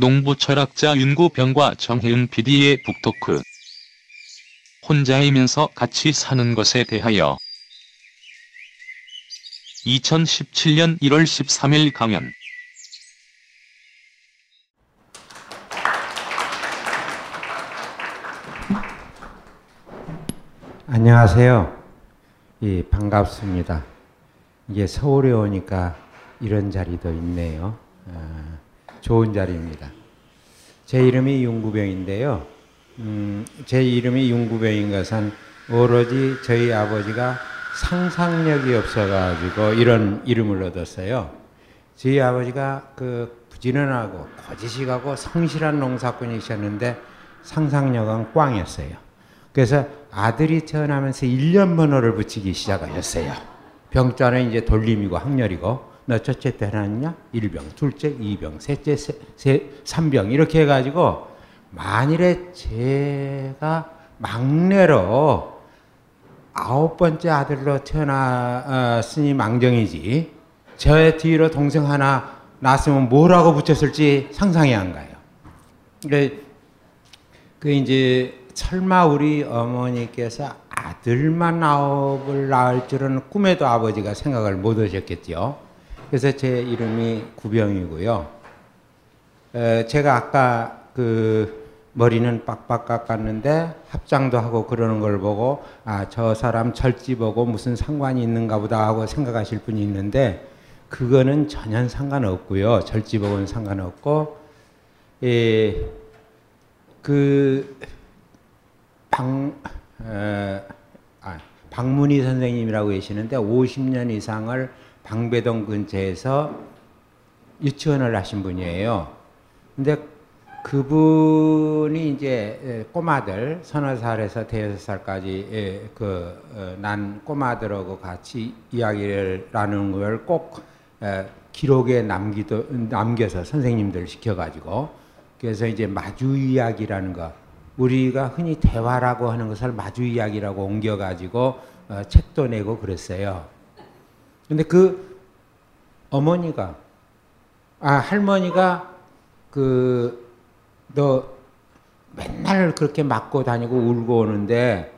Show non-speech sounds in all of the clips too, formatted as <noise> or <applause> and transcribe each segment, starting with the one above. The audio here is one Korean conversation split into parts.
농부 철학자 윤구병과 정혜은 PD의 북토크. 혼자이면서 같이 사는 것에 대하여 2017년 1월 13일 강연 안녕하세요. 예, 반갑습니다. 이게 서울에 오니까 이런 자리도 있네요. 아, 좋은 자리입니다. 제 이름이 윤구병인데요. 음, 제 이름이 윤구병인 것은 오로지 저희 아버지가 상상력이 없어가지고 이런 이름을 얻었어요. 저희 아버지가 그 부지런하고 거지식하고 성실한 농사꾼이셨는데 상상력은 꽝이었어요. 그래서 아들이 태어나면서 1년 번호를 붙이기 시작하셨어요. 병자는 이제 돌림이고 학렬이고 너 첫째 때 하나냐? 1병, 둘째 2병, 셋째 세, 세, 3병 이렇게 해가지고 만일에 제가 막내로 아홉 번째 아들로 태어났으니 망정이지 저의 뒤로 동생 하나 낳았으면 뭐라고 붙였을지 상상이 안 가요. 그, 그 이제 설마 우리 어머니께서 아들만 아홉을 낳을 줄은 꿈에도 아버지가 생각을 못 하셨겠죠. 그래서 제 이름이 구병이고요. 에, 제가 아까 그 머리는 빡빡 깎았는데 합장도 하고 그러는 걸 보고 아 저 사람 절지 보고 무슨 상관이 있는가 보다 하고 생각하실 분이 있는데 그거는 전혀 상관없고요. 절지 보고는 상관없고 예, 그 방, 에, 아, 박문희 선생님이라고 계시는데 50년 이상을 방배동 근처에서 유치원을 하신 분이에요. 근데 그분이 이제 꼬마들 서너 살에서 대여섯 살까지 그난 꼬마들하고 같이 이야기를 나누는 걸 꼭 기록에 남기도 남겨서 선생님들 시켜가지고 그래서 이제 마주 이야기라는 거 우리가 흔히 대화라고 하는 것을 마주 이야기라고 옮겨가지고 어, 책도 내고 그랬어요. 근데 그 어머니가 아 할머니가 그 너 맨날 그렇게 맞고 다니고 울고 오는데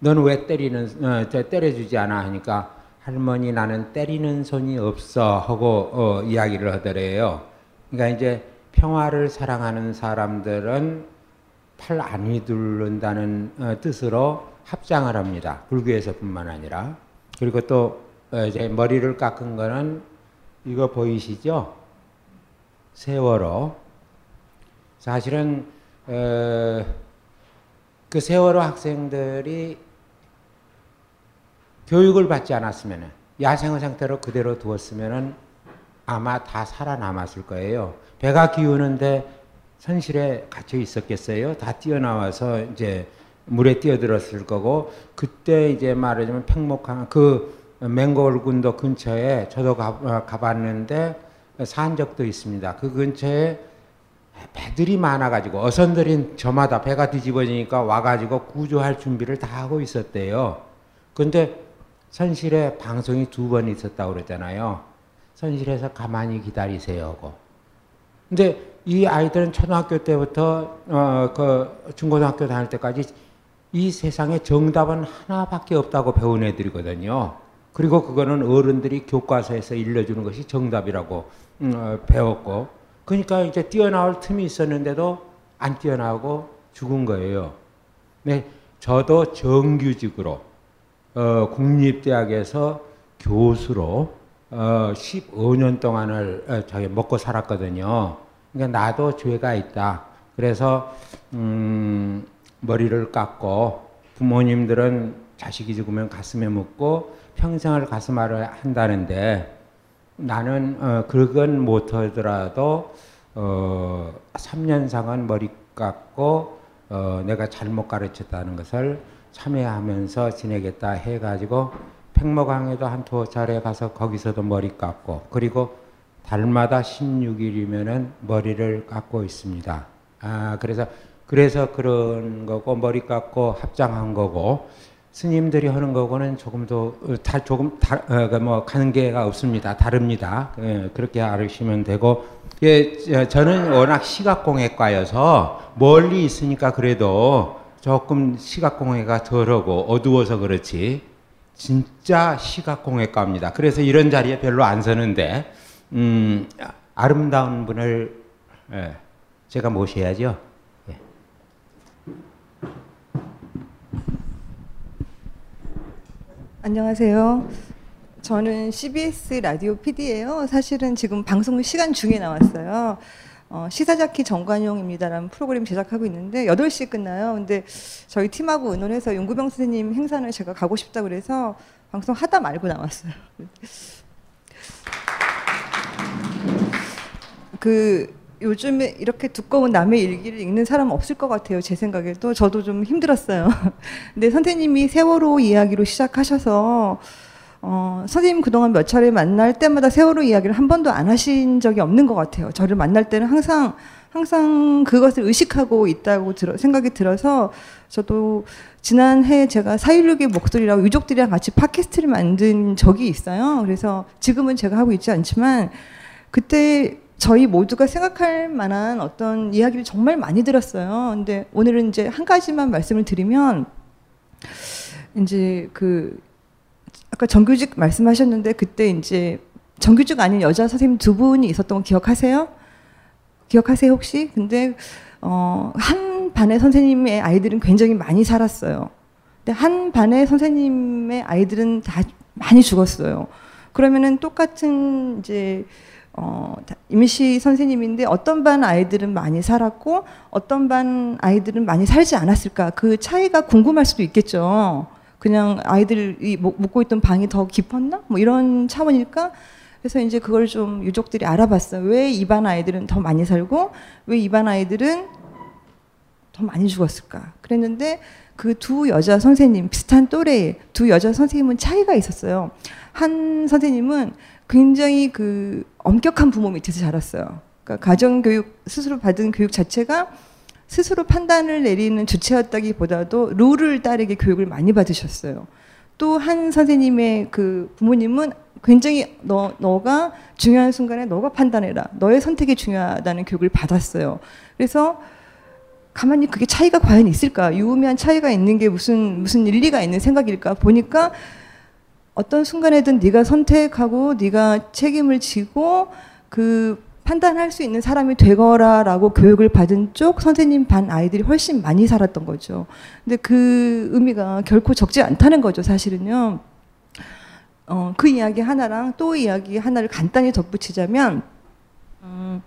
너는 왜 때리는 어, 때려주지 않아 하니까 할머니 나는 때리는 손이 없어 하고 어, 이야기를 하더래요. 그러니까 이제 평화를 사랑하는 사람들은 팔 안 휘두른다는 어, 뜻으로 합장을 합니다. 불교에서뿐만 아니라 그리고 또 어, 이제 머리를 깎은 거는 이거 보이시죠? 세월호. 사실은 어, 그 세월호 학생들이 교육을 받지 않았으면 야생의 상태로 그대로 두었으면 아마 다 살아남았을 거예요. 배가 기우는데 선실에 갇혀 있었겠어요? 다 뛰어나와서 이제 물에 뛰어들었을 거고 그때 이제 말하자면 팽목항 그 맹골군도 근처에 저도 가, 어, 가봤는데 산 적도 있습니다. 그 근처에 배들이 많아가지고 어선들이 저마다 배가 뒤집어지니까 와가지고 구조할 준비를 다 하고 있었대요. 근데 선실에 방송이 두 번 있었다고 그랬잖아요. 선실에서 가만히 기다리세요 하고. 근데 이 아이들은 초등학교 때부터 어, 그 중고등학교 다닐 때까지 이 세상에 정답은 하나밖에 없다고 배운 애들이거든요. 그리고 그거는 어른들이 교과서에서 일러주는 것이 정답이라고 음, 어, 배웠고, 그러니까 이제 뛰어나올 틈이 있었는데도 안 뛰어나오고 죽은 거예요. 네, 저도 정규직으로 어, 국립대학에서 교수로 어, 15년 동안을 어, 저기 먹고 살았거든요. 그러니까 나도 죄가 있다. 그래서 음, 머리를 깎고 부모님들은 자식이 죽으면 가슴에 묻고 평생을 가슴앓아 한다는데 나는 어, 그건 못하더라도 어, 3년상은 머리 깎고 어, 내가 잘못 가르쳤다는 것을 참여하면서 지내겠다 해가지고 팽모강에도 한 두 차례 가서 거기서도 머리 깎고 그리고 달마다 16일이면은 머리를 깎고 있습니다. 아 그래서 그래서 그런 거고 머리 깎고 합장한 거고 스님들이 하는 거고는 조금 더다 어, 조금 다뭐 어, 관계가 없습니다. 다릅니다. 예, 그렇게 알으시면 되고 예, 저는 워낙 시각공예과여서 멀리 있으니까 그래도 조금 시각공예가 덜하고 어두워서 그렇지 진짜 시각공예과입니다. 그래서 이런 자리에 별로 안 서는데 음, 아름다운 분을 예, 제가 모셔야죠. 예. 안녕하세요. 저는 CBS 라디오 PD예요. 사실은 지금 방송 시간 중에 나왔어요. 어, 시사자키 정관용입니다라는 프로그램 제작하고 있는데 8시 끝나요. 근데 저희 팀하고 의논해서 윤구병 선생님 행사는 제가 가고 싶다 그래서 방송 하다 말고 나왔어요. 그 요즘에 이렇게 두꺼운 남의 일기를 읽는 사람 없을 것 같아요. 제 생각에도 저도 좀 힘들었어요. <laughs> 근데 선생님이 세월호 이야기로 시작하셔서 어, 선생님 그동안 몇 차례 만날 때마다 세월호 이야기를 한 번도 안 하신 적이 없는 것 같아요. 저를 만날 때는 항상 항상 그것을 의식하고 있다고 들어, 생각이 들어서 저도 지난해 제가 4.16의 목소리라고 유족들이랑 같이 팟캐스트를 만든 적이 있어요. 그래서 지금은 제가 하고 있지 않지만 그때 저희 모두가 생각할 만한 어떤 이야기를 정말 많이 들었어요. 근데 오늘은 이제 한 가지만 말씀을 드리면 이제 그 아까 정규직 말씀하셨는데 그때 이제 정규직 아닌 여자 선생님 두 분이 있었던 거 기억하세요? 기억하세요 혹시? 근데 어, 한 반의 선생님의 아이들은 굉장히 많이 살았어요. 근데 한 반의 선생님의 아이들은 다 많이 죽었어요. 그러면은 똑같은 이제 어, 임시 선생님인데 어떤 반 아이들은 많이 살았고 어떤 반 아이들은 많이 살지 않았을까 그 차이가 궁금할 수도 있겠죠. 그냥 아이들이 묵고 있던 방이 더 깊었나? 뭐 이런 차원일까? 그래서 이제 그걸 좀 유족들이 알아봤어요. 왜 이반 아이들은 더 많이 살고 왜 이반 아이들은 더 많이 죽었을까? 그랬는데 그 두 여자 선생님 비슷한 또래의 두 여자 선생님은 차이가 있었어요. 한 선생님은 굉장히 그 엄격한 부모 밑에서 자랐어요. 그러니까 가정 교육 스스로 받은 교육 자체가 스스로 판단을 내리는 주체였다기보다도 룰을 따르게 교육을 많이 받으셨어요. 또 한 선생님의 그 부모님은 굉장히 너, 너가 중요한 순간에 너가 판단해라. 너의 선택이 중요하다는 교육을 받았어요. 그래서 가만히 그게 차이가 과연 있을까? 유의미한 차이가 있는 게 무슨 무슨 일리가 있는 생각일까? 보니까 어떤 순간에든 네가 선택하고 네가 책임을 지고 그 판단할 수 있는 사람이 되거라라고 교육을 받은 쪽 선생님 반 아이들이 훨씬 많이 살았던 거죠. 근데 그 의미가 결코 적지 않다는 거죠, 사실은요. 어, 그 이야기 하나랑 또 이야기 하나를 간단히 덧붙이자면, 음,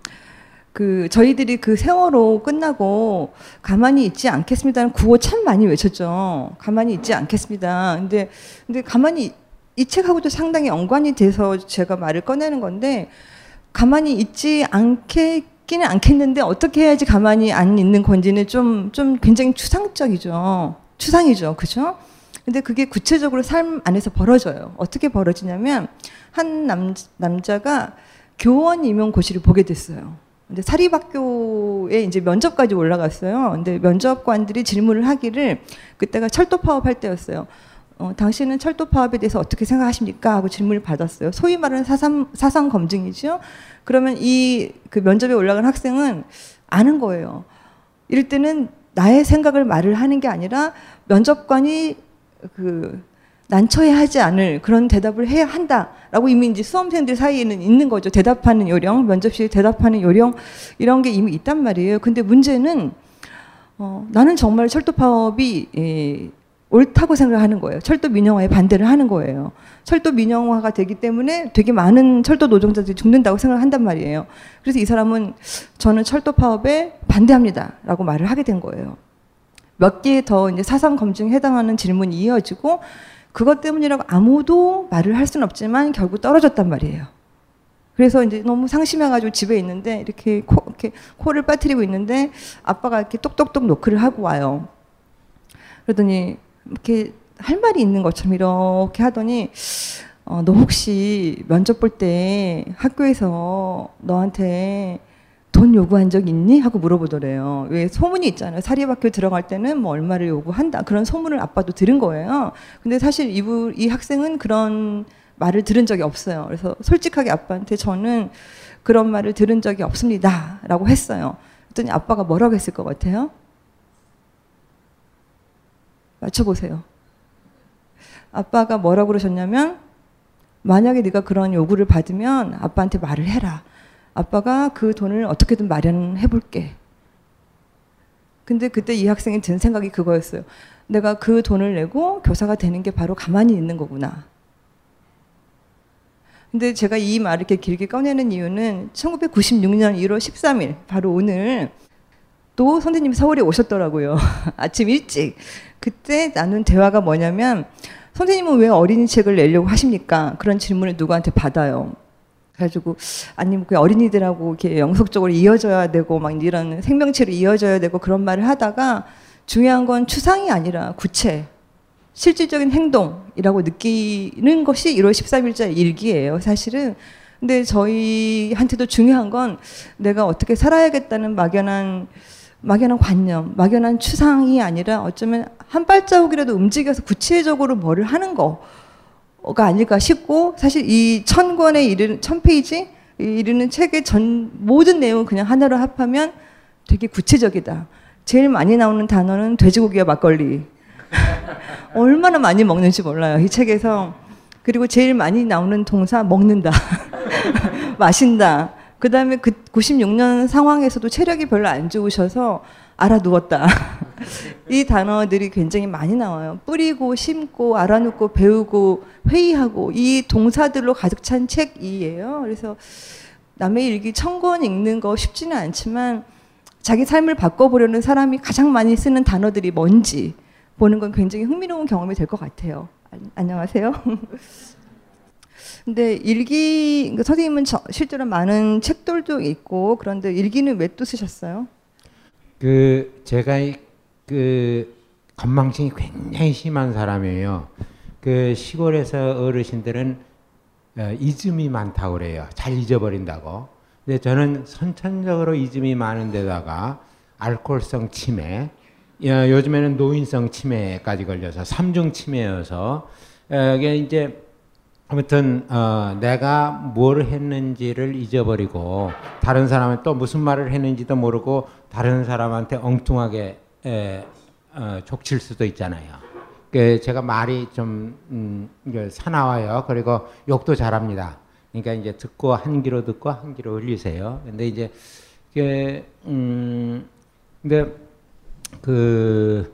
그 저희들이 그 세월호 끝나고 가만히 있지 않겠습니다는 구호 참 많이 외쳤죠. 가만히 있지 않겠습니다. 근데 근데 가만히 이 책하고도 상당히 연관이 돼서 제가 말을 꺼내는 건데 가만히 있지 않겠기는 않겠는데 어떻게 해야지 가만히 안 있는 건지는 좀, 좀 굉장히 추상적이죠. 추상이죠. 그죠? 근데 그게 구체적으로 삶 안에서 벌어져요. 어떻게 벌어지냐면 한 남, 남자가 교원 임용고시를 보게 됐어요. 근데 사립학교에 이제 면접까지 올라갔어요. 근데 면접관들이 질문을 하기를 그때가 철도 파업할 때였어요. 어, 당신은 철도 파업에 대해서 어떻게 생각하십니까? 하고 질문을 받았어요. 소위 말하는 사상, 사상 검증이죠. 그러면 이 그 면접에 올라간 학생은 아는 거예요. 이럴 때는 나의 생각을 말을 하는 게 아니라 면접관이 그 난처해 하지 않을 그런 대답을 해야 한다라고 이미 이제 수험생들 사이에는 있는 거죠. 대답하는 요령, 면접실에 대답하는 요령 이런 게 이미 있단 말이에요. 근데 문제는 어, 나는 정말 철도 파업이 예, 옳다고 생각하는 거예요. 철도 민영화에 반대를 하는 거예요. 철도 민영화가 되기 때문에 되게 많은 철도 노동자들이 죽는다고 생각한단 말이에요. 그래서 이 사람은 저는 철도 파업에 반대합니다라고 말을 하게 된 거예요. 몇 개 더 이제 사상 검증에 해당하는 질문이 이어지고 그것 때문이라고 아무도 말을 할 수는 없지만 결국 떨어졌단 말이에요. 그래서 이제 너무 상심해가지고 집에 있는데 이렇게 코, 이렇게 코를 빠뜨리고 있는데 아빠가 이렇게 똑똑똑 노크를 하고 와요. 그러더니 이렇게 할 말이 있는 것처럼 이렇게 하더니 어, 너 혹시 면접 볼 때 학교에서 너한테 돈 요구한 적 있니? 하고 물어보더래요. 왜 소문이 있잖아요. 사립학교 들어갈 때는 뭐 얼마를 요구한다. 그런 소문을 아빠도 들은 거예요. 근데 사실 이부, 이 학생은 그런 말을 들은 적이 없어요. 그래서 솔직하게 아빠한테 저는 그런 말을 들은 적이 없습니다. 라고 했어요. 그랬더니 아빠가 뭐라고 했을 것 같아요? 맞춰보세요. 아빠가 뭐라고 그러셨냐면, 만약에 네가 그런 요구를 받으면 아빠한테 말을 해라. 아빠가 그 돈을 어떻게든 마련해 볼게. 근데 그때 이 학생이 든 생각이 그거였어요. 내가 그 돈을 내고 교사가 되는 게 바로 가만히 있는 거구나. 근데 제가 이 말을 이렇게 길게 꺼내는 이유는 1996년 1월 13일, 바로 오늘 또 선생님이 서울에 오셨더라고요. <laughs> 아침 일찍. 그때 나눈 대화가 뭐냐면 선생님은 왜 어린이 책을 내려고 하십니까? 그런 질문을 누구한테 받아요. 그래가지고 아니 그 어린이들하고 이렇게 영속적으로 이어져야 되고 막 이런 생명체로 이어져야 되고 그런 말을 하다가 중요한 건 추상이 아니라 구체, 실질적인 행동이라고 느끼는 것이 1월 13일자 일기예요. 사실은. 근데 저희한테도 중요한 건 내가 어떻게 살아야겠다는 막연한 막연한 관념, 막연한 추상이 아니라 어쩌면 한 발자국이라도 움직여서 구체적으로 뭐를 하는 거가 아닐까 싶고 사실 이 천 권에 이르는 천 페이지 이르는 책의 전 모든 내용 그냥 하나로 합하면 되게 구체적이다. 제일 많이 나오는 단어는 돼지고기와 막걸리. <laughs> 얼마나 많이 먹는지 몰라요. 이 책에서. 그리고 제일 많이 나오는 동사 먹는다. <laughs> 마신다. 그 다음에 그 96년 상황에서도 체력이 별로 안 좋으셔서 알아 누웠다. <laughs> 이 단어들이 굉장히 많이 나와요. 뿌리고, 심고, 알아놓고, 배우고, 회의하고, 이 동사들로 가득 찬 책이에요. 그래서 남의 일기 천권 읽는 거 쉽지는 않지만 자기 삶을 바꿔보려는 사람이 가장 많이 쓰는 단어들이 뭔지 보는 건 굉장히 흥미로운 경험이 될 것 같아요. 안녕하세요. <laughs> 근데 일기 그러니까 선생님은 저, 실제로 많은 책들도 있고 그런데 일기는 왜 또 쓰셨어요? 그 제가 이- 그 건망증이 굉장히 심한 사람이에요. 그 시골에서 어르신들은 어, 잊음이 많다고 그래요. 잘 잊어버린다고. 근데 저는 선천적으로 잊음이 많은 데다가 알코올성 치매, 야, 요즘에는 노인성 치매까지 걸려서 삼중 치매여서 어, 이게 이제 아무튼 어, 내가 뭘 했는지를 잊어버리고 다른 사람은 또 무슨 말을 했는지도 모르고 다른 사람한테 엉뚱하게 에, 어, 족칠 수도 있잖아요. 그 제가 말이 좀 음, 사나워요. 그리고 욕도 잘합니다. 그러니까 이제 듣고 한 귀로 듣고 한 귀로 흘리세요. 근데 이제 그 음, 근데 그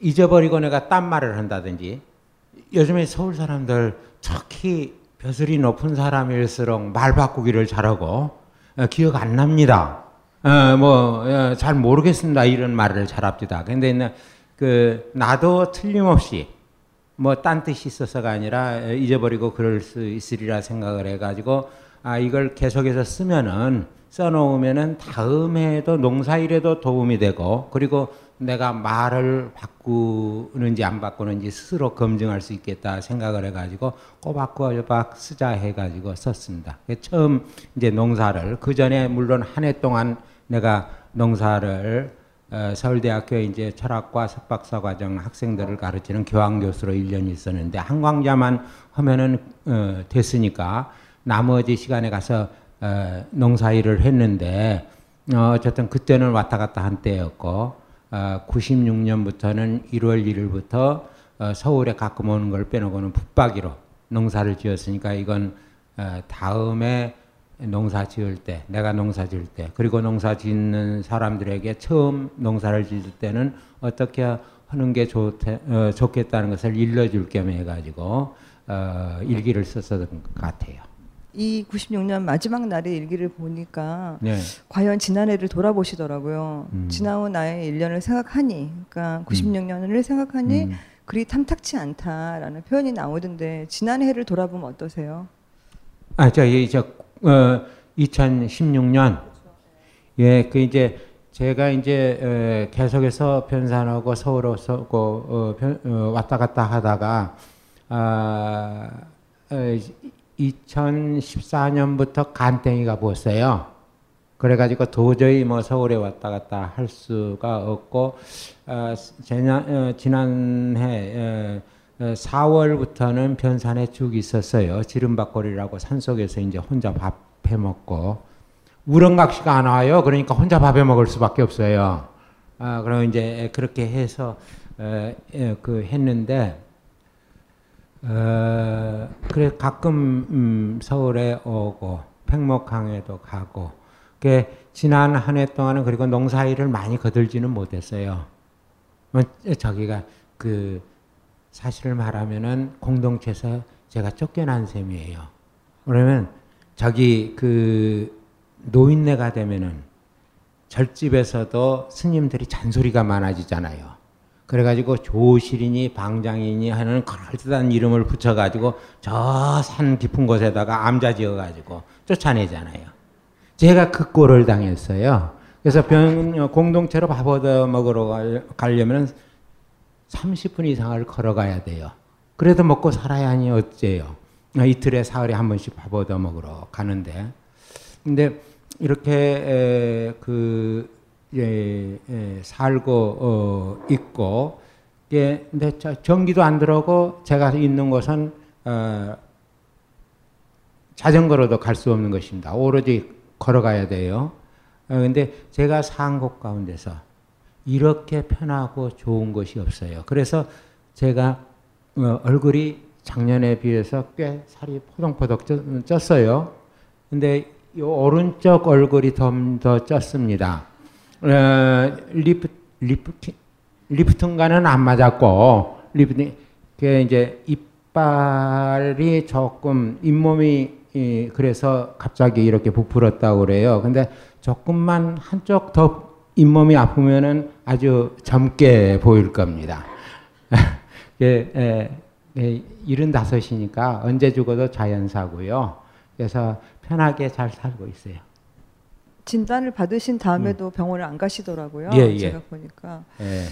잊어버리고 내가 딴 말을 한다든지 요즘에 서울 사람들 특히 벼슬이 높은 사람일수록 말 바꾸기를 잘하고 어, 기억 안 납니다. 어, 뭐잘 모르겠습니다 이런 말을 잘합니다. 근데 그 나도 틀림없이 뭐 딴 뜻이 있어서가 아니라 어, 잊어버리고 그럴 수 있으리라 생각을 해가지고 아 이걸 계속해서 쓰면은 써놓으면은 다음에도 농사일에도 도움이 되고 그리고 내가 말을 바꾸는지 안 바꾸는지 스스로 검증할 수 있겠다 생각을 해가지고 꼬박꼬박 쓰자 해가지고 썼습니다. 처음 이제 농사를 그 전에 물론 한 해 동안 내가 농사를 어, 서울대학교 이제 철학과 석박사 과정 학생들을 가르치는 교환 교수로 1년 있었는데 한광자만 하면은 어, 됐으니까 나머지 시간에 가서 어, 농사일을 했는데 어, 어쨌든 그때는 왔다 갔다 한 때였고 어, 96년부터는 1월 1일부터 어, 서울에 가끔 오는 걸 빼놓고는 붙박이로 농사를 지었으니까 이건 어, 다음에 농사 지을 때, 내가 농사 지을 때, 그리고 농사 짓는 사람들에게 처음 농사를 지을 때는 어떻게 하는 게 좋대, 어, 좋겠다는 것을 일러줄 겸 해가지고 어, 일기를 썼었던 것 같아요. 이 96년 마지막 날의 일기를 보니까 네. 과연 지난해를 돌아보시더라고요. 음. 지나온 나의 1년을 생각하니, 그러니까 96년을 생각하니 음. 그리 탐탁치 않다라는 표현이 나오던데 지난 해를 돌아보면 어떠세요? 아, 저 어, 2016년 예, 그 이제 제가 이제 에, 계속해서 변산하고 서울에서 어, 변, 어, 왔다 갔다 하다가 아, 에, 2014년부터 간땡이가 부었어요. 그래가지고 도저히 뭐 서울에 왔다 갔다 할 수가 없고 어, 지난, 어, 지난해 어, 4월부터는 변산에 쭉 있었어요. 지름밥거리라고 산속에서 이제 혼자 밥 해 먹고 우렁각시가 안 와요. 그러니까 혼자 밥 해 먹을 수밖에 없어요. 아, 그럼 이제 그렇게 해서 어, 예, 그 했는데 어, 그래 가끔 음, 서울에 오고 팽목항에도 가고 그 지난 한 해 동안은 그리고 농사일을 많이 거들지는 못했어요. 뭐, 저기가 그 사실을 말하면은 공동체에서 제가 쫓겨난 셈이에요. 그러면 저기 그 노인네가 되면은 절집에서도 스님들이 잔소리가 많아지잖아요. 그래가지고 조실이니 방장이니 하는 그럴듯한 이름을 붙여가지고 저 산 깊은 곳에다가 암자 지어가지고 쫓아내잖아요. 제가 그 꼴을 당했어요. 그래서 병, 공동체로 밥 얻어 먹으러 가려면 30분 이상을 걸어가야 돼요. 그래도 먹고 살아야 하니 어째요. 이틀에 사흘에 한 번씩 밥 얻어 먹으러 가는데. 근데 이렇게 에, 그 예, 예, 살고 어, 있고 예, 근데 전기도 안 들어오고 제가 있는 곳은 어, 자전거로도 갈 수 없는 것입니다. 오로지 걸어가야 돼요. 어, 근데 제가 산 곳 가운데서 이렇게 편하고 좋은 것이 없어요. 그래서 제가 어, 얼굴이 작년에 비해서 꽤 살이 포동포동 쪘어요. 근데 이 오른쪽 얼굴이 좀 더 쪘습니다. 어, lif, lif, lifting과는 안 맞았고, 리프팅, 그 이제 이빨이 조금, 잇몸이, 이, 그래서 갑자기 이렇게 부풀었다고 그래요. 근데 조금만 한쪽 더 잇몸이 아프면은 아주 젊게 보일 겁니다. <laughs> 예, 예, 예, 75이니까 언제 죽어도 자연사고요. 그래서 편하게 잘 살고 있어요. 진단을 받으신 다음에도 음. 병원을 안 가시더라고요. 예, 예. 제가 보니까. 예.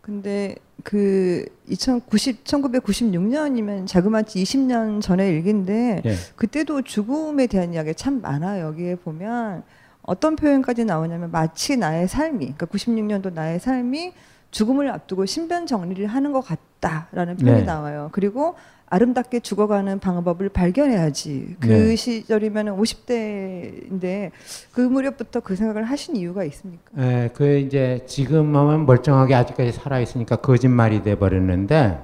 근데 그 2090, 1996년이면 자그마치 20년 전의 일기인데 예. 그때도 죽음에 대한 이야기 참 많아요. 여기에 보면 어떤 표현까지 나오냐면 마치 나의 삶이, 그러니까 96년도 나의 삶이 죽음을 앞두고 신변 정리를 하는 것 같다라는 표현이 네. 나와요. 그리고 아름답게 죽어가는 방법을 발견해야지. 그 네. 시절이면 50대인데 그 무렵부터 그 생각을 하신 이유가 있습니까? 예, 그 이제 지금은 멀쩡하게 아직까지 살아 있으니까 거짓말이 돼 버렸는데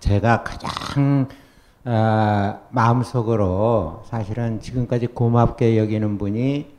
제가 가장 아, 마음속으로 사실은 지금까지 고맙게 여기는 분이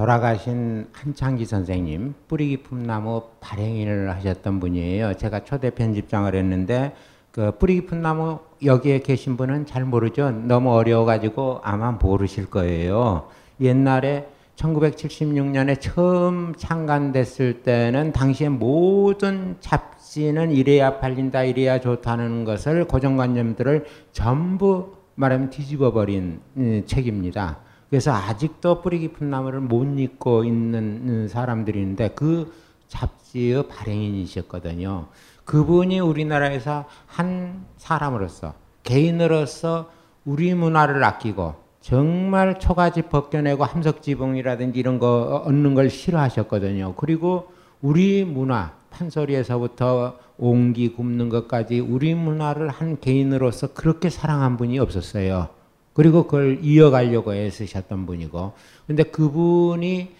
돌아가신 한창기 선생님 뿌리 깊은 나무 발행인을 하셨던 분이에요. 제가 초대 편집장을 했는데 그 뿌리 깊은 나무 여기에 계신 분은 잘 모르죠. 너무 어려워가지고 아마 모르실 거예요. 옛날에 1976년에 처음 창간됐을 때는 당시에 모든 잡지는 이래야 팔린다, 이래야 좋다는 것을 고정관념들을 전부 말하면 뒤집어 버린 음, 책입니다. 그래서 아직도 뿌리 깊은 나무를 못 잊고 있는 음, 사람들인데 그 잡지의 발행인이셨거든요. 그분이 우리나라에서 한 사람으로서 개인으로서 우리 문화를 아끼고 정말 초가집 벗겨내고 함석지붕이라든지 이런 거 얻는 걸 싫어하셨거든요. 그리고 우리 문화 판소리에서부터 옹기 굽는 것까지 우리 문화를 한 개인으로서 그렇게 사랑한 분이 없었어요. 그리고 그걸 이어가려고 애쓰셨던 분이고. 근데 그분이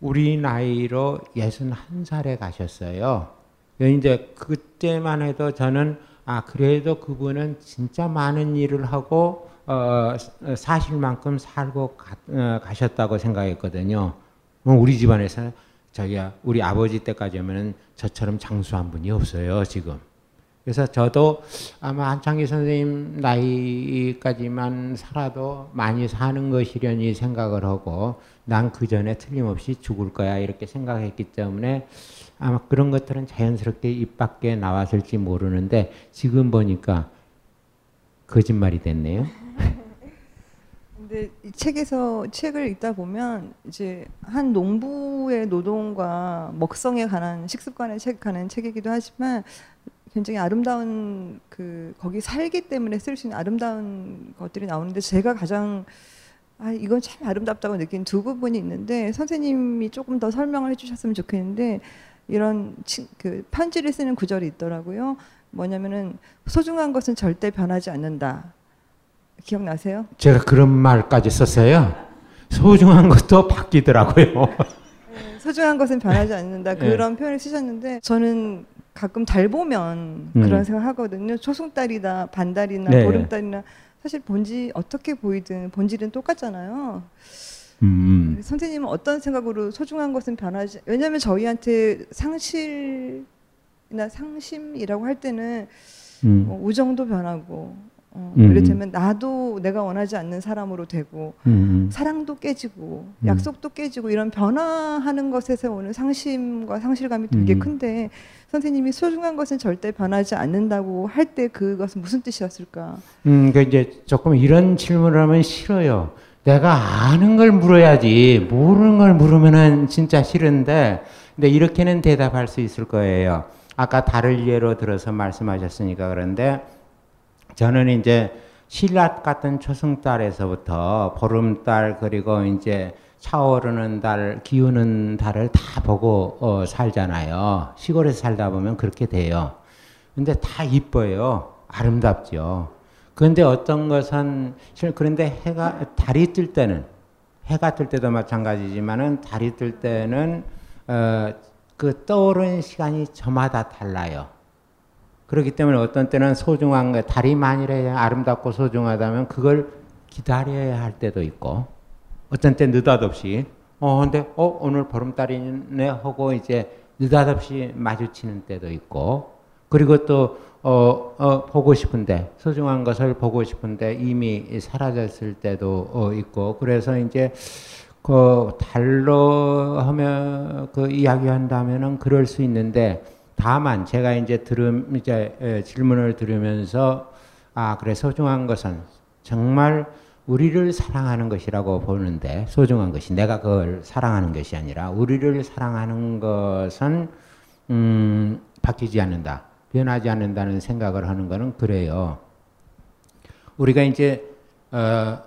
우리 나이로 61살에 가셨어요. 이제 그때만 해도 저는 아 그래도 그분은 진짜 많은 일을 하고 어, 사실 만큼 살고 가, 어, 가셨다고 생각했거든요. 뭐 우리 집안에서 저기야 우리 아버지 때까지 하면은 저처럼 장수한 분이 없어요 지금. 그래서 저도 아마 한창기 선생님 나이까지만 살아도 많이 사는 것이려니 생각을 하고 난 그 전에 틀림없이 죽을 거야 이렇게 생각했기 때문에 아마 그런 것들은 자연스럽게 입 밖에 나왔을지 모르는데 지금 보니까 거짓말이 됐네요. <laughs> 근데 이 책에서 책을 읽다 보면 이제 한 농부의 노동과 먹성에 관한 식습관에 책 관한 책이기도 하지만 굉장히 아름다운 그 거기 살기 때문에 쓸 수 있는 아름다운 것들이 나오는데 제가 가장 아 이건 참 아름답다고 느낀 두 부분이 있는데 선생님이 조금 더 설명을 해주셨으면 좋겠는데 이런 치, 그 편지를 쓰는 구절이 있더라고요. 뭐냐면은 소중한 것은 절대 변하지 않는다. 기억나세요? 제가 그런 말까지 썼어요. 소중한 것도 바뀌더라고요. 네, 소중한 것은 변하지 않는다 <laughs> 네. 그런 표현을 쓰셨는데 저는 가끔 달 보면 음. 그런 생각 하거든요. 초승달이나 반달이나 네. 보름달이나 사실 본질 어떻게 보이든 본질은 똑같잖아요. 음. 선생님은 어떤 생각으로 소중한 것은 변하지? 왜냐하면 저희한테 상실이나 상심이라고 할 때는 음. 뭐 우정도 변하고 어, 음. 이를테면 나도 내가 원하지 않는 사람으로 되고 음. 사랑도 깨지고 음. 약속도 깨지고 이런 변화하는 것에서 오는 상심과 상실감이 되게 음. 큰데 선생님이 소중한 것은 절대 변하지 않는다고 할 때 그것은 무슨 뜻이었을까? 음, 그 이제 조금 이런 질문을 하면 싫어요. 내가 아는 걸 물어야지 모르는 걸 물으면은 진짜 싫은데 근데 이렇게는 대답할 수 있을 거예요. 아까 달을 예로 들어서 말씀하셨으니까 그런데 저는 이제 신라 같은 초승달에서부터 보름달 그리고 이제 차오르는 달, 기우는 달을 다 보고 어, 살잖아요. 시골에서 살다 보면 그렇게 돼요. 근데 다 이뻐요. 아름답죠. 그런데 어떤 것은 실- 그런데 해가 달이 뜰 때는 해가 뜰 때도 마찬가지지만은 달이 뜰 때는 어, 그 떠오르는 시간이 저마다 달라요. 그렇기 때문에 어떤 때는 소중한 거 만일에 아름답고 소중하다면 그걸 기다려야 할 때도 있고 어떤 때 느닷없이 어 근데 어 오늘 보름달이네 하고 이제 느닷없이 마주치는 때도 있고 그리고 또 어, 어, 보고 싶은데 소중한 것을 보고 싶은데 이미 사라졌을 때도 어, 있고 그래서 이제 그 달로 하면 그 이야기한다면은 그럴 수 있는데 다만 제가 이제 들음 이제 에, 질문을 들으면서 아 그래 소중한 것은 정말 우리를 사랑하는 것이라고 보는데 소중한 것이 내가 그걸 사랑하는 것이 아니라 우리를 사랑하는 것은 음, 바뀌지 않는다 변하지 않는다는 생각을 하는 것은 그래요. 우리가 이제 어,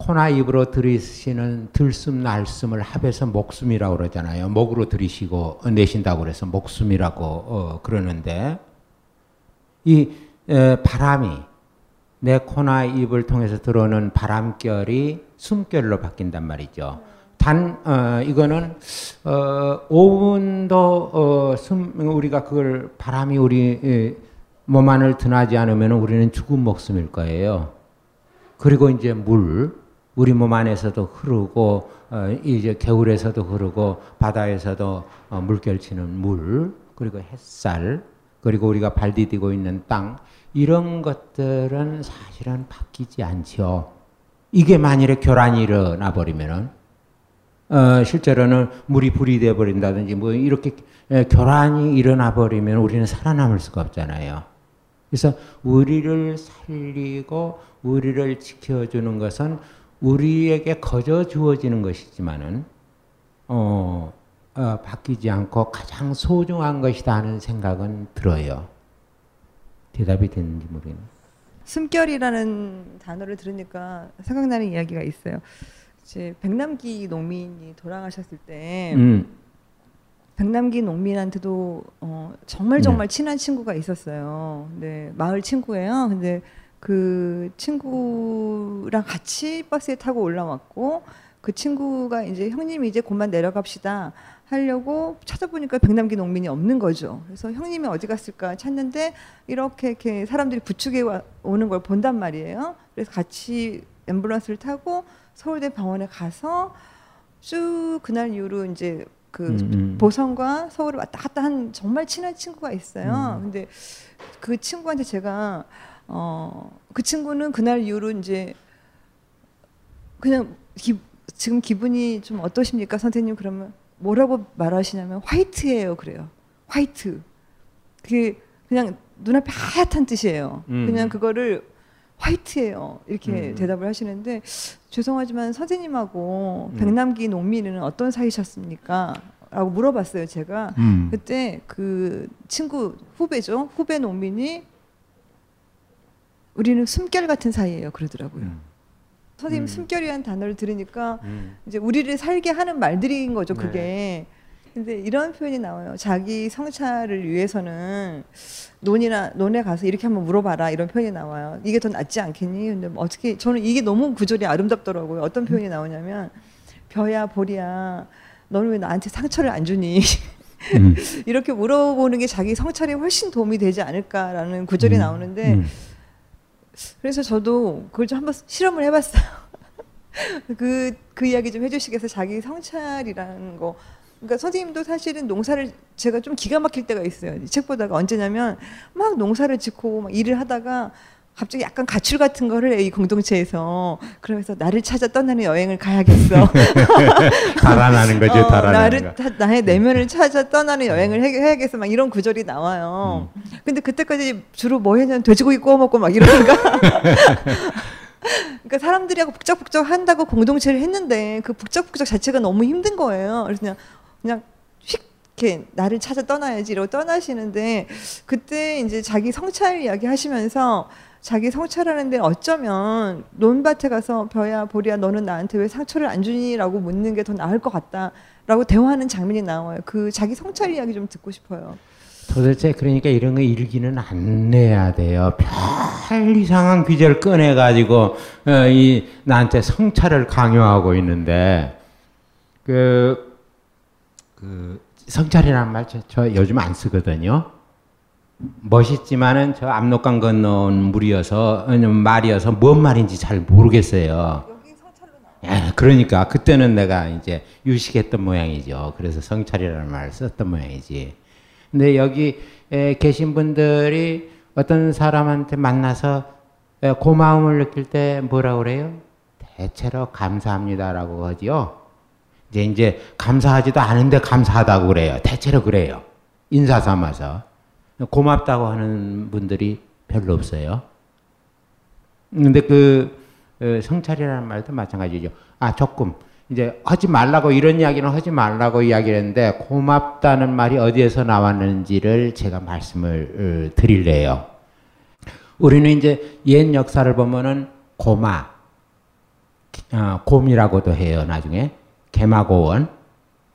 코나 입으로 들이쉬는 들숨 날숨을 합해서 목숨이라고 그러잖아요. 목으로 들이쉬고 내쉰다고 그래서 목숨이라고 어, 그러는데 이 에, 바람이 내 코나 입을 통해서 들어오는 바람결이 숨결로 바뀐단 말이죠. 단 어, 이거는 어, 5분도 어, 숨 우리가 그걸 바람이 우리 에, 몸 안을 드나지 않으면 우리는 죽은 목숨일 거예요. 그리고 이제 물 우리 몸 안에서도 흐르고 어, 이제 겨울에서도 흐르고 바다에서도 어, 물결치는 물 그리고 햇살 그리고 우리가 발 디디고 있는 땅 이런 것들은 사실은 바뀌지 않죠. 이게 만일에 교란이 일어나 버리면은 어, 실제로는 물이 불이 돼 버린다든지 뭐 이렇게 에, 교란이 일어나 버리면 우리는 살아남을 수가 없잖아요. 그래서 우리를 살리고 우리를 지켜주는 것은 우리에게 거저 주어지는 것이지만은 어, 어, 바뀌지 않고 가장 소중한 것이다 하는 생각은 들어요. 대답이 됐는지 모르겠네. 숨결이라는 단어를 들으니까 생각나는 이야기가 있어요. 이제 백남기 농민이 돌아가셨을 때 음, 백남기 농민한테도 어, 정말 정말 친한 친구가 있었어요. 네, 마을 친구예요. 근데 그 친구랑 같이 버스에 타고 올라왔고 그 친구가 이제 형님 이제 곧만 내려갑시다 하려고 찾아보니까 백남기 농민이 없는 거죠. 그래서 형님이 어디 갔을까 찾는데 이렇게 이렇게 사람들이 부축해 와- 오는 걸 본단 말이에요. 그래서 같이 앰뷸런스를 타고 서울대 병원에 가서 쭉 그날 이후로 이제 그 음, 음. 보성과 서울을 왔다 갔다 한 정말 친한 친구가 있어요. 음. 근데 그 친구한테 제가 어 그 친구는 그날 이후로 이제 그냥 기, 지금 기분이 좀 어떠십니까 선생님 그러면 뭐라고 말하시냐면 화이트예요 그래요 화이트 그게 그냥 눈앞에 하얗단 뜻이에요 음. 그냥 그거를 화이트예요 이렇게 음. 대답을 하시는데 죄송하지만 선생님하고 음. 백남기 농민은 어떤 사이셨습니까? 라고 물어봤어요 제가 음. 그때 그 친구 후배죠 후배 농민이 우리는 숨결 같은 사이예요 그러더라고요 음. 선생님 음. 숨결이라는 단어를 들으니까 음. 이제 우리를 살게 하는 말들인 거죠 네. 그게 근데 이런 표현이 나와요 자기 성찰을 위해서는 논이나 논에 가서 이렇게 한번 물어봐라 이런 표현이 나와요 이게 더 낫지 않겠니 근데 뭐 어떻게 저는 이게 너무 구절이 아름답더라고요 어떤 표현이 나오냐면 벼야 보리야 너는 왜 나한테 상처를 안 주니 음. <laughs> 이렇게 물어보는 게 자기 성찰에 훨씬 도움이 되지 않을까라는 구절이 음. 나오는데 음. 그래서 저도 그걸 좀 한번 실험을 해봤어요. <laughs> 그, 그 이야기 좀 해주시겠어요? 자기 성찰이라는 거. 그러니까 선생님도 사실은 농사를 제가 좀 기가 막힐 때가 있어요. 이책 보다가 언제냐면 막 농사를 짓고 막 일을 하다가 갑자기 약간 가출 같은 거를 해, 이 공동체에서 그러면서 나를 찾아 떠나는 여행을 가야겠어. <laughs> 달아나는 거죠, 어, 달아나는 나를 거. 타- 나의 내면을 찾아 떠나는 여행을 해, 해야겠어. 막 이런 구절이 나와요. 음. 근데 그때까지 주로 뭐 했냐면 돼지고기 구워 먹고 막 이러니까. <laughs> 그러니까 사람들이하고 북적북적 한다고 공동체를 했는데 그 북적북적 자체가 너무 힘든 거예요. 그래서 그냥 그냥 이렇게 나를 찾아 떠나야지 이러고 떠나시는데 그때 이제 자기 성찰 이야기 하시면서 자기 성찰하는데 어쩌면 논밭에 가서 벼야 보리야 너는 나한테 왜 상처를 안 주니라고 묻는 게 더 나을 것 같다라고 대화하는 장면이 나와요. 그 자기 성찰 이야기 좀 듣고 싶어요. 도대체 그러니까 이런 거 일기는 안 내야 돼요. 별 이상한 귀절 꺼내 가지고 어, 이 나한테 성찰을 강요하고 있는데 그, 그 성찰이라는 말 저 요즘 안 쓰거든요. 멋있지만은 저 압록강 건너온 물이어서 어, 말이어서 뭔 말인지 잘 모르겠어요. 예, 그러니까 그때는 내가 이제 유식했던 모양이죠. 그래서 성찰이라는 말을 썼던 모양이지. 근데 여기 에, 계신 분들이 어떤 사람한테 만나서 에, 고마움을 느낄 때 뭐라 그래요? 대체로 감사합니다라고 하지요. 이제 이제 감사하지도 않은데 감사하다고 그래요. 대체로 그래요. 인사 삼아서 고맙다고 하는 분들이 별로 없어요. 근데 그 어, 성찰이라는 말도 마찬가지죠. 아 조금 이제 하지 말라고 이런 이야기는 하지 말라고 이야기를 했는데 고맙다는 말이 어디에서 나왔는지를 제가 말씀을 어, 드릴래요. 우리는 이제 옛 역사를 보면은 고마, 어, 곰이라고도 해요. 나중에 개마고원,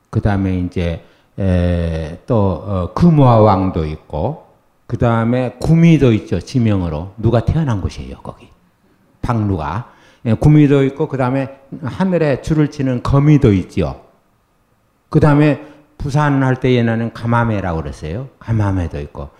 그 다음에 이제 에, 또 어, 금화 왕도 있고, 그 다음에 구미도 있죠. 지명으로 누가 태어난 곳이에요. 거기 박루가 예, 구미도 있고 그 다음에 하늘에 줄을 치는 거미도 있죠. 그 다음에 부산 할 때 옛날에는 가마매라고 그랬어요. 가마매도 있고.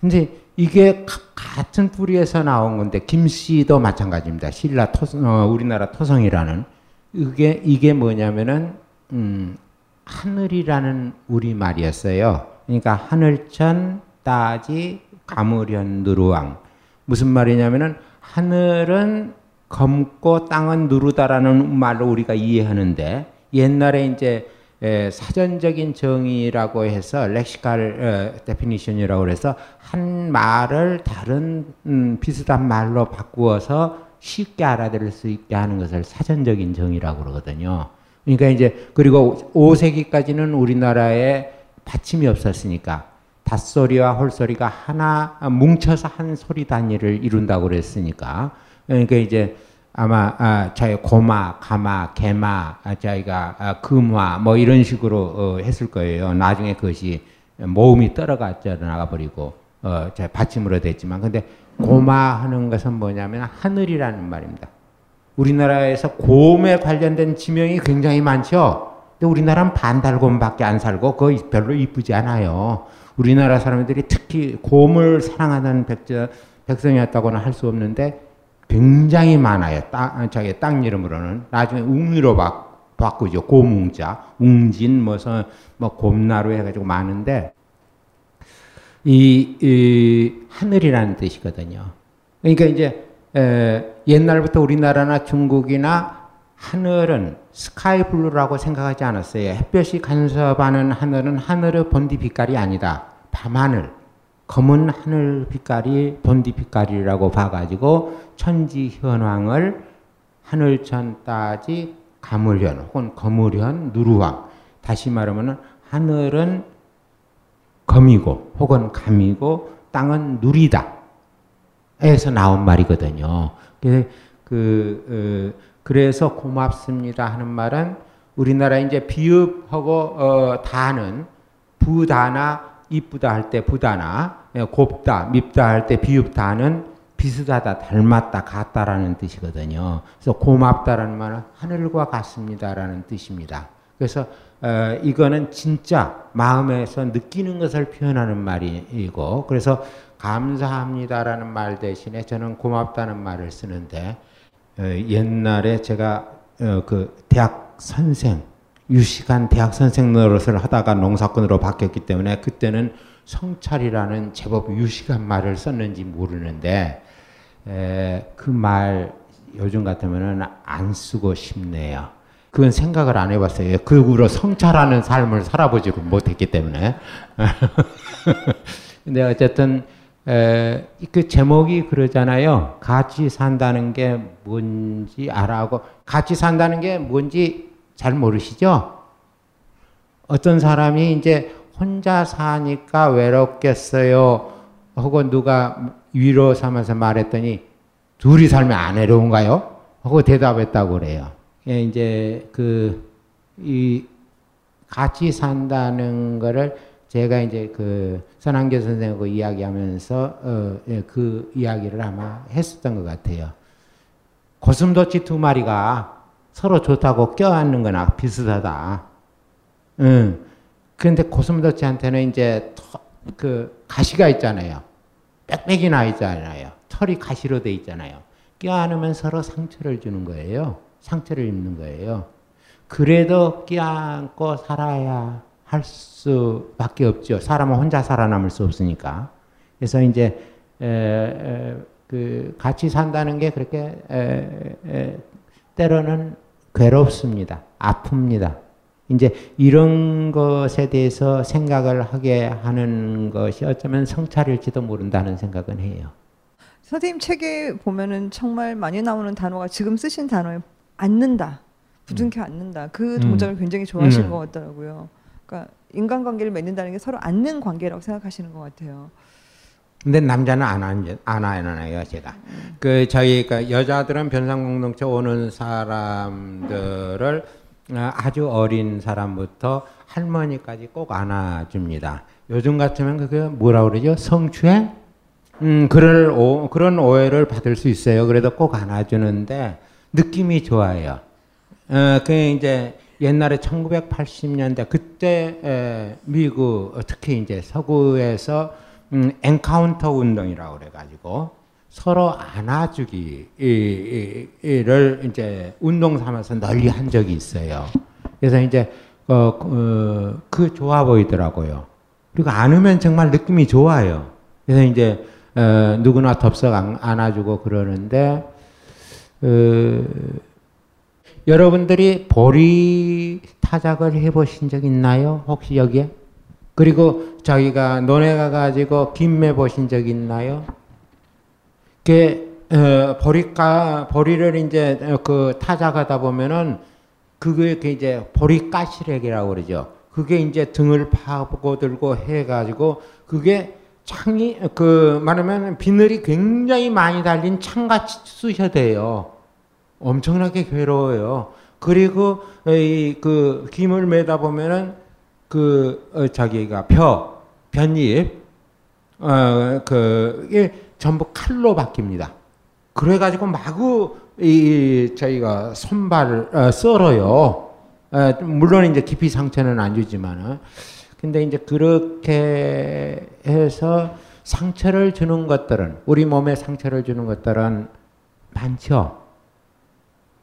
근데 이게 가- 같은 뿌리에서 나온 건데 김씨도 마찬가지입니다. 신라 토 어, 우리나라 토성이라는 이게 이게 뭐냐면은 음, 하늘이라는 우리 말이었어요. 그러니까 하늘천 따지 가물현 누르황 무슨 말이냐면은 하늘은 검고 땅은 누르다라는 말로 우리가 이해하는데 옛날에 이제 에, 사전적인 정의라고 해서 lexical 어, definition이라고 해서 한 말을 다른 음, 비슷한 말로 바꾸어서 쉽게 알아들을 수 있게 하는 것을 사전적인 정의라고 그러거든요. 그러니까 이제 그리고 5세기까지는 우리나라에 받침이 없었으니까 닷소리와 홀소리가 하나 뭉쳐서 한 소리 단위를 이룬다고 그랬으니까 그러니까 이제 아마 아, 저희 고마, 가마, 개마, 아, 저희가 아, 금화 뭐 이런 식으로 어, 했을 거예요. 나중에 그것이 모음이 떨어갔죠 나가버리고 어, 저 받침으로 됐지만 근데 고마 하는 것은 뭐냐면 하늘이라는 말입니다. 우리나라에서 곰에 관련된 지명이 굉장히 많죠. 근데 우리나라는 반달곰밖에 안 살고 그거 별로 이쁘지 않아요. 우리나라 사람들이 특히 곰을 사랑하는 백저, 백성이었다고는 할 수 없는데 굉장히 많아요. 땅, 저기 땅 이름으로는 나중에 웅이로 바, 바꾸죠. 고뭉자, 웅진, 무슨 뭐 곰나루 해가지고 많은데 이, 이 하늘이라는 뜻이거든요. 그러니까 이제 에, 옛날부터 우리나라나 중국이나 하늘은 sky blue라고 생각하지 않았어요. 햇볕이 간섭하는 하늘은 하늘의 본디 빛깔이 아니다. 밤하늘, 검은 하늘 빛깔이 본디 빛깔이라고 봐가지고 천지 현황을 하늘천 따지 가물현 혹은 거물현 누루황 다시 말하면 하늘은 검이고 혹은 감이고 땅은 누리다 에서 나온 말이거든요. 그, 그 어, 그래서 고맙습니다 하는 말은 우리나라 이제 비읍하고 어, 다는 부다나 이쁘다 할 때 부다나 예, 곱다 밉다 할 때 비읍다는 비슷하다 닮았다 같다라는 뜻이거든요. 그래서 고맙다라는 말은 하늘과 같습니다라는 뜻입니다. 그래서 어, 이거는 진짜 마음에서 느끼는 것을 표현하는 말이고 그래서 감사합니다라는 말 대신에 저는 고맙다는 말을 쓰는데 어, 옛날에 제가 어, 그 대학 선생 유식한 대학 선생 노릇을 하다가 농사꾼으로 바뀌었기 때문에 그때는 성찰이라는 제법 유식한 말을 썼는지 모르는데 그 말 요즘 같으면은 안 쓰고 싶네요. 그건 생각을 안 해봤어요. 그 후로 성찰하는 삶을 살아보지를 못했기 때문에. <laughs> 근데 어쨌든 에, 그 제목이 그러잖아요. 같이 산다는 게 뭔지 알아고 같이 산다는 게 뭔지 잘 모르시죠? 어떤 사람이 이제 혼자 사니까 외롭겠어요. 혹은 누가 위로 삼아서 말했더니 둘이 살면 안 외로운가요? 하고 대답했다고 그래요. 예, 이제 그 이 같이 산다는 거를 제가 이제 그 선한교 선생하고 이야기하면서 어, 예, 그 이야기를 아마 했었던 것 같아요. 고슴도치 두 마리가 서로 좋다고 껴안는 거나 비슷하다. 응. 그런데 고슴도치한테는 이제 그 가시가 있잖아요. 빽빽이 나 있잖아요. 털이 가시로 돼 있잖아요. 껴안으면 서로 상처를 주는 거예요. 상처를 입는 거예요. 그래도 껴안고 살아야 할 수밖에 없죠. 사람은 혼자 살아남을 수 없으니까. 그래서 이제 에, 에, 그 같이 산다는 게 그렇게 에, 때로는 괴롭습니다. 아픕니다. 이제 이런 것에 대해서 생각을 하게 하는 것이 어쩌면 성찰일지도 모른다는 생각은 해요. 선생님 책에 보면은 정말 많이 나오는 단어가 지금 쓰신 단어에 앉는다, 부둥켜 앉는다. 그 동작을 음. 굉장히 좋아하시는 음. 것 같더라고요. 그러니까 인간관계를 맺는다는 게 서로 앉는 관계라고 생각하시는 것 같아요. 근데 남자는 안 앉아, 안 안아요, 제가. 음. 그, 저희, 그 여자들은 변상 공동체 오는 사람들을 어, 아주 어린 사람부터 할머니까지 꼭 안아줍니다. 요즘 같으면 그게 뭐라 그러죠? 성추행? 음, 그럴 오, 그런 오해를 받을 수 있어요. 그래도 꼭 안아주는데 느낌이 좋아요. 어, 그 이제 옛날에 1980년대 그때 에, 미국 특히 이제 서구에서 음, encounter 운동이라고 그래가지고 서로 안아주기를 이제 운동 삼아서 널리 한 적이 있어요. 그래서 이제 어, 어, 그 좋아 보이더라고요. 그리고 안으면 정말 느낌이 좋아요. 그래서 이제 어, 누구나 덥석 안아주고 그러는데 어, 여러분들이 보리 타작을 해보신 적 있나요? 혹시 여기에? 그리고 저희가 논에 가가지고 김매 보신 적 있나요? 그 어, 보리가 보리를 이제 어, 그 타작하다 보면은 그게 이제 보리가시렉이라고 그러죠. 그게 이제 등을 파고 들고 해가지고 그게 창이 그 말하면 비늘이 굉장히 많이 달린 창같이 쑤셔 돼요. 엄청나게 괴로워요. 그리고 이 그 김을 매다 보면은 그 어, 자기가 벼 벼잎 어그 전부 칼로 바뀝니다. 그래가지고 마구 이 저희가 손발을 어, 썰어요. 어, 물론 이제 깊이 상처는 안 주지만은 근데 이제 그렇게 해서 상처를 주는 것들은 우리 몸에 상처를 주는 것들은 많죠.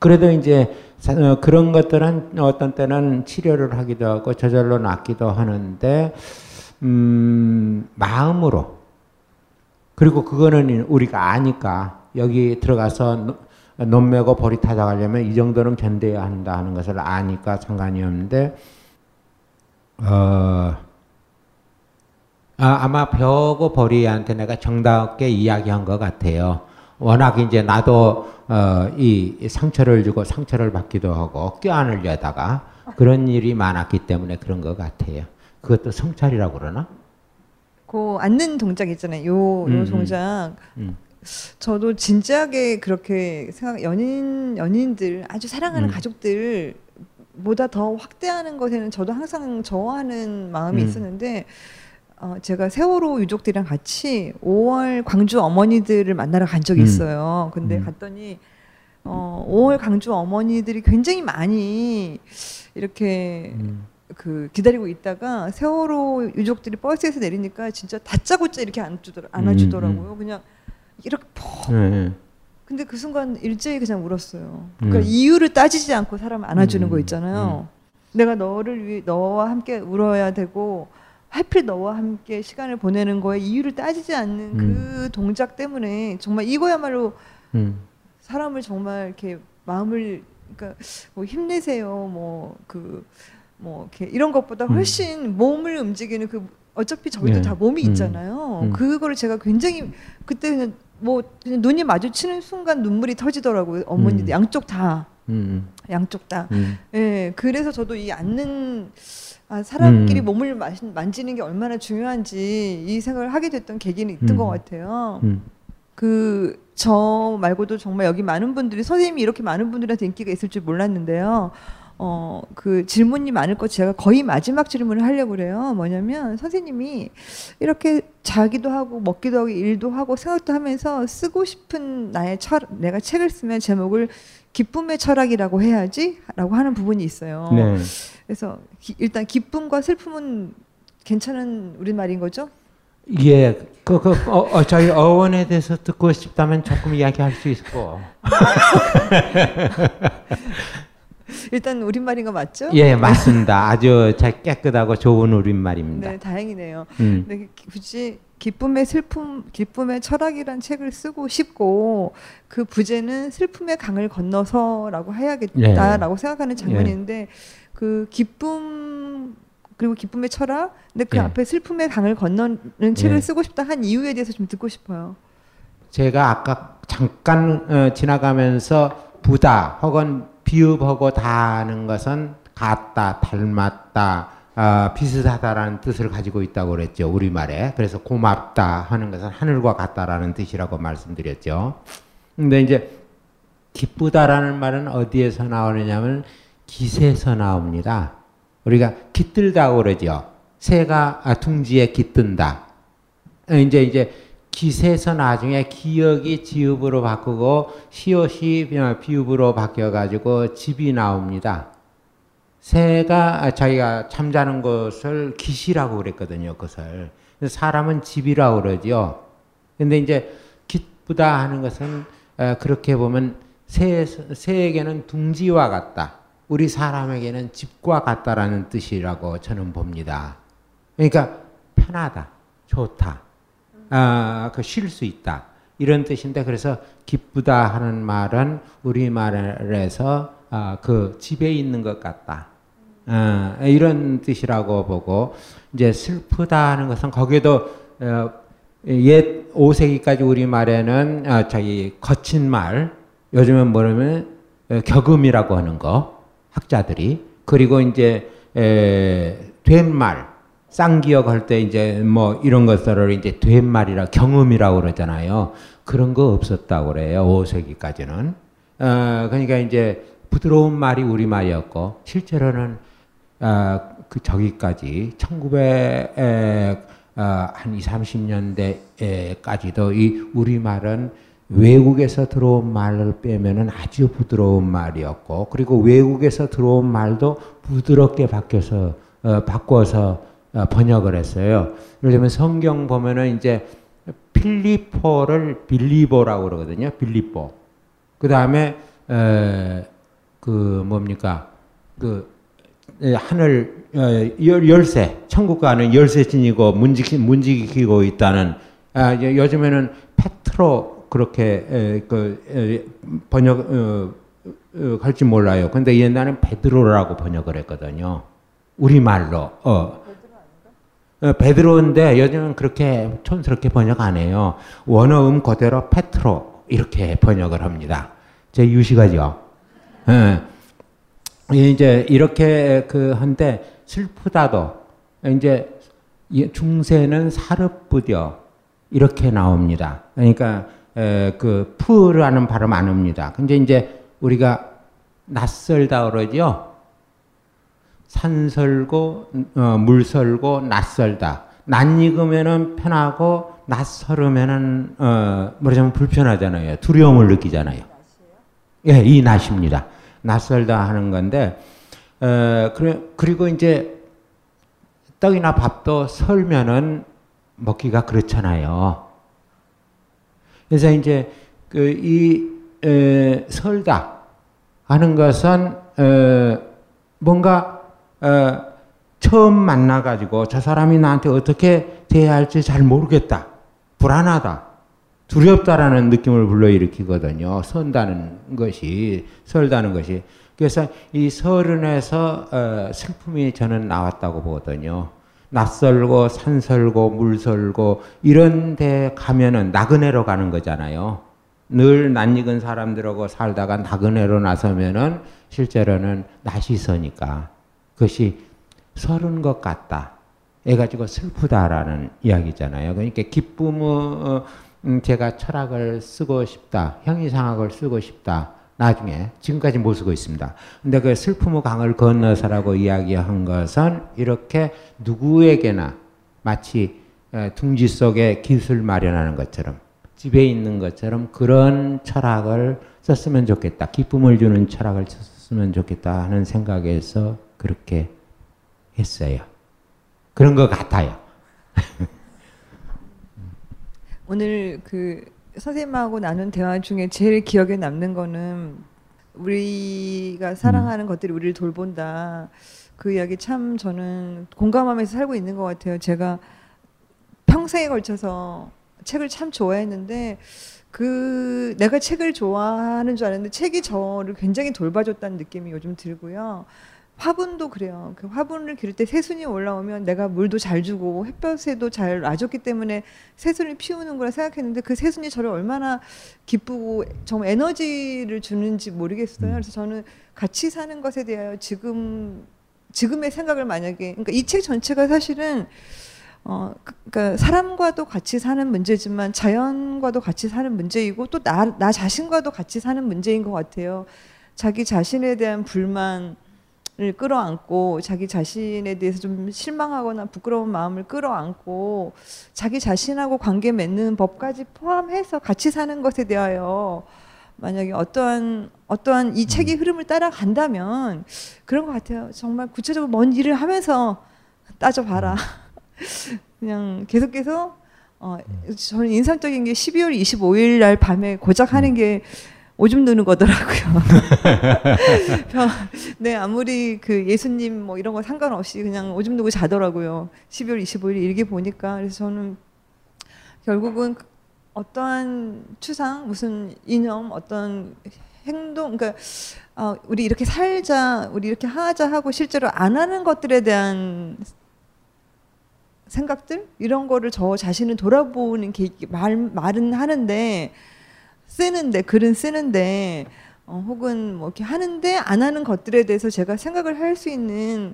그래도 이제 사- 어, 그런 것들은 어떤 때는 치료를 하기도 하고 저절로 낫기도 하는데 음, 마음으로 그리고 그거는 우리가 아니까 여기 들어가서 노- 논 메고 벌이 타져가려면 이 정도는 견뎌야 한다 하는 것을 아니까 상관이 없는데 어, 아, 아마 벼고 벌이한테 내가 정답게 이야기한 것 같아요. 워낙 이제 나도 어, 이 상처를 주고 상처를 받기도 하고 껴안으려다가 그런 일이 많았기 때문에 그런 것 같아요. 그것도 성찰이라고 그러나? 그 앉는 동작 있잖아요. 요, 요 음, 음. 동작. 음. 저도 진지하게 그렇게 생각, 연인, 연인들, 아주 사랑하는 음. 가족들, 보다 더 확대하는 것에는 저도 항상 저하는 마음이 음. 있었는데, 어, 제가 세월호 유족들이랑 같이 5월 광주 어머니들을 만나러 간 적이 음. 있어요. 근데 음. 갔더니, 어, 5월 광주 어머니들이 굉장히 많이 이렇게 음. 그 기다리고 있다가 세월호 유족들이 버스에서 내리니까 진짜 다짜고짜 이렇게 안주더라, 안아주더라고요. 그냥 이렇게 퍽. 네. 근데 그 순간 일제히 그냥 울었어요. 그러니까 음. 이유를 따지지 않고 사람 안아주는 음, 거 있잖아요. 내가 너를 위해 너와 함께 울어야 되고 하필 너와 함께 시간을 보내는 거에 이유를 따지지 않는 그 동작 때문에 정말 이거야말로 음. 사람을 정말 이렇게 마음을 그러니까 뭐 힘내세요 뭐 그뭐 이렇게 이런 것보다 음. 훨씬 몸을 움직이는 그 어차피 저희도 네. 다 몸이 음. 있잖아요. 음. 그거를 제가 굉장히 그때 그냥 뭐 그냥 눈이 마주치는 순간 눈물이 터지더라고요. 어머니들 음. 양쪽 다 음. 양쪽 다. 음. 예, 그래서 저도 이 앉는 아, 사람끼리 음. 몸을 마- 만지는 게 얼마나 중요한지 이 생각을 하게 됐던 계기는 있던 음. 것 같아요. 음. 그저 말고도 정말 여기 많은 분들이 선생님이 이렇게 많은 분들한테 인기가 있을 줄 몰랐는데요. 어, 그 질문이 많을 것 제가 거의 마지막 질문을 하려고 그래요. 뭐냐면 선생님이 이렇게 자기도 하고 먹기도 하고 일도 하고 생각도 하면서 쓰고 싶은 나의 철 내가 책을 쓰면 제목을 기쁨의 철학이라고 해야지라고 하는 부분이 있어요. 네. 그래서 기- 일단 기쁨과 슬픔은 괜찮은 우리말인 거죠? 예, 그, 그, 어, 어, 저희 어원에 대해서 듣고 싶다면 조금 이야기할 수 있고. <laughs> 일단 우리말인 거 맞죠? 예, 맞습니다. 아주 잘 깨끗하고 좋은 우리말입니다. 네, 다행이네요. 음. 근데 기- 굳이 기쁨의 슬픔, 기쁨의 철학이란 책을 쓰고 싶고 그 부제는 슬픔의 강을 건너서라고 해야겠다라고 생각하는 장면인데 그 기쁨 그리고 기쁨의 철학, 근데 그 예. 앞에 슬픔의 강을 건너는 책을 예. 쓰고 싶다 한 이유에 대해서 좀 듣고 싶어요. 제가 아까 잠깐 어, 지나가면서 부다 혹은 비읍하고 다는 것은 같다, 닮았다, 아, 비슷하다라는 뜻을 가지고 있다고 그랬죠 우리말에. 그래서 고맙다 하는 것은 하늘과 같다라는 뜻이라고 말씀드렸죠. 근데 이제 기쁘다라는 말은 어디에서 나오느냐면 기세에서 나옵니다. 우리가 깃들다고 그러죠. 새가 아, 둥지에 깃든다. 어, 이제 이제 기세에서 나중에 기억이 지읍으로 바꾸고 시옷이 어, 비읍으로 바뀌어 가지고 집이 나옵니다. 새가 아, 자기가 잠자는 것을 기시라고 그랬거든요. 그것을 사람은 집이라고 그러죠. 근데 이제 기쁘다 하는 것은 어, 그렇게 보면 새 새에게는 둥지와 같다. 우리 사람에게는 집과 같다라는 뜻이라고 저는 봅니다. 그러니까 편하다, 좋다. 아, 그쉴 수 있다. 이런 뜻인데 그래서 기쁘다 하는 말은 우리 말에서 아, 그 집에 있는 것 같다. 아, 이런 뜻이라고 보고 이제 슬프다 하는 것은 거기도 어, 옛 5세기까지 우리 말에는 아, 저기 거친 말 요즘은 뭐냐면 어, 격음이라고 하는 거 학자들이 그리고 이제 에, 된말 쌍기역 할 때 이제 뭐 이런 것들을 이제 된말이라 경음이라고 그러잖아요. 그런 거 없었다고 그래요. 5세기까지는. 어, 그러니까 이제 부드러운 말이 우리 말이었고 실제로는 어, 그 저기까지 1900, 에, 어, 한 2, 30년대까지도 이 우리 말은 외국에서 들어온 말을 빼면은 아주 부드러운 말이었고 그리고 외국에서 들어온 말도 부드럽게 바뀌어서 어, 바꿔서 어, 번역을 했어요. 예를 들면 성경 보면은 이제 필리포를 빌리보라고 그러거든요. 빌리보. 그 다음에 그 뭡니까 그 에, 하늘 어, 열, 열쇠 천국 가는 열쇠 지니고 문지키, 문지키고 있다는 아, 요- 요즘에는 페트로 그렇게 에, 그 에, 번역 어, 어, 할지 몰라요. 근데 옛날엔 베드로라고 번역을 했거든요. 우리 말로 어. 어, 베드로인데 요즘은 그렇게 촌스럽게 번역 안 해요. 원어음 그대로 페트로 이렇게 번역을 합니다. 제 유식하죠. 예. 이제 이렇게 그 한데 슬프다도 이제 이 중세는 사르뿌려 이렇게 나옵니다. 그러니까 에, 그 푸라는 발음 안 합니다. 근데 이제 우리가 낯설다 그러죠. 산설고 어, 물설고 낯설다. 낯익으면은 편하고 낯설으면은 어, 뭐라자면 불편하잖아요. 두려움을 느끼잖아요. 예, 이 낯입니다. 낯설다 하는 건데 어, 그리고 이제 떡이나 밥도 설면은 먹기가 그렇잖아요. 그래서 이제 그 이 설다 하는 것은 어, 뭔가 어, 처음 만나가지고 저 사람이 나한테 어떻게 대해야 할지 잘 모르겠다. 불안하다. 두렵다라는 느낌을 불러일으키거든요. 선다는 것이, 설다는 것이. 그래서 이 설은에서 어, 슬픔이 저는 나왔다고 보거든요. 낯설고 산설고 물설고 이런 데 가면은 나그네로 가는 거잖아요. 늘 낯익은 사람들하고 살다가 나그네로 나서면은 실제로는 낯이 서니까 그것이 서른 것 같다. 해가지고 슬프다라는 이야기잖아요. 그러니까 기쁨은 어, 음, 제가 철학을 쓰고 싶다, 형이상학을 쓰고 싶다. 나중에 지금까지 못 쓰고 있습니다. 근데 그 슬픔의 강을 건너서라고 이야기한 것은 이렇게 누구에게나 마치 에, 둥지 속에 기술 마련하는 것처럼 집에 있는 것처럼 그런 철학을 썼으면 좋겠다. 기쁨을 주는 철학을 썼으면 좋겠다 하는 생각에서 그렇게 했어요. 그런 것 같아요. <laughs> 오늘 그 선생님하고 나눈 대화 중에 제일 기억에 남는 거는 우리가 사랑하는 것들이 우리를 돌본다. 그 이야기 참 저는 공감하면서 살고 있는 것 같아요. 제가 평생에 걸쳐서 책을 참 좋아했는데 그 내가 책을 좋아하는 줄 알았는데 책이 저를 굉장히 돌봐줬다는 느낌이 요즘 들고요. 화분도 그래요. 그 화분을 기를 때 새순이 올라오면 내가 물도 잘 주고 햇볕에도 잘 놔줬기 때문에 새순을 피우는 거라 생각했는데 그 새순이 저를 얼마나 기쁘고 정말 에너지를 주는지 모르겠어요. 그래서 저는 같이 사는 것에 대하여 지금 지금의 생각을 만약에 그러니까 이 책 전체가 사실은 어 그- 그러니까 사람과도 같이 사는 문제지만 자연과도 같이 사는 문제이고 또 나 나 자신과도 같이 사는 문제인 것 같아요. 자기 자신에 대한 불만 을 끌어안고 자기 자신에 대해서 좀 실망하거나 부끄러운 마음을 끌어안고 자기 자신하고 관계 맺는 법까지 포함해서 같이 사는 것에 대하여 만약에 어떠한 어떠한 이 책의 흐름을 따라간다면 그런 것 같아요. 정말 구체적으로 뭔 일을 하면서 따져봐라. <laughs> 그냥 계속해서 어, 저는 인상적인 게 12월 25일 날 밤에 고작 하는 게 오줌 누는 거더라고요. <laughs> 저- 네, 아무리 그 예수님 뭐 이런 거 상관없이 그냥 오줌 누고 자더라고요. 12월 25일 일기 보니까 그래서 저는 결국은 그 어떠한 추상, 무슨 이념, 어떤 행동, 그러니까 어, 우리 이렇게 살자, 우리 이렇게 하자 하고 실제로 안 하는 것들에 대한 생각들 이런 거를 저 자신을 돌아보는 계기 말 말은 하는데 쓰는데 글은 쓰는데 어, 혹은 뭐 이렇게 하는데 안 하는 것들에 대해서 제가 생각을 할 수 있는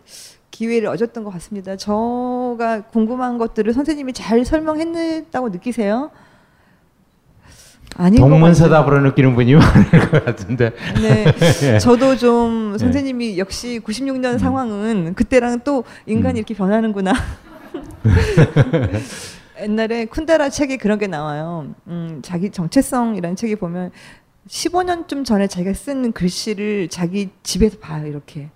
기회를 얻었던 것 같습니다. 저가 궁금한 것들을 선생님이 잘 설명했다고 느끼세요? 아닌 것 동문서답으로 느끼는 분이 <laughs> 많을 것 같은데. 네, <laughs> 저도 좀 네. 선생님이 역시 96년 상황은 그때랑 또 인간이 이렇게 변하는구나. <laughs> 옛날에 쿤데라 책에 그런 게 나와요. 음, 자기 정체성이라는 책에 보면 15년쯤 전에 자기가 쓴 글씨를 자기 집에서 봐요, 이렇게.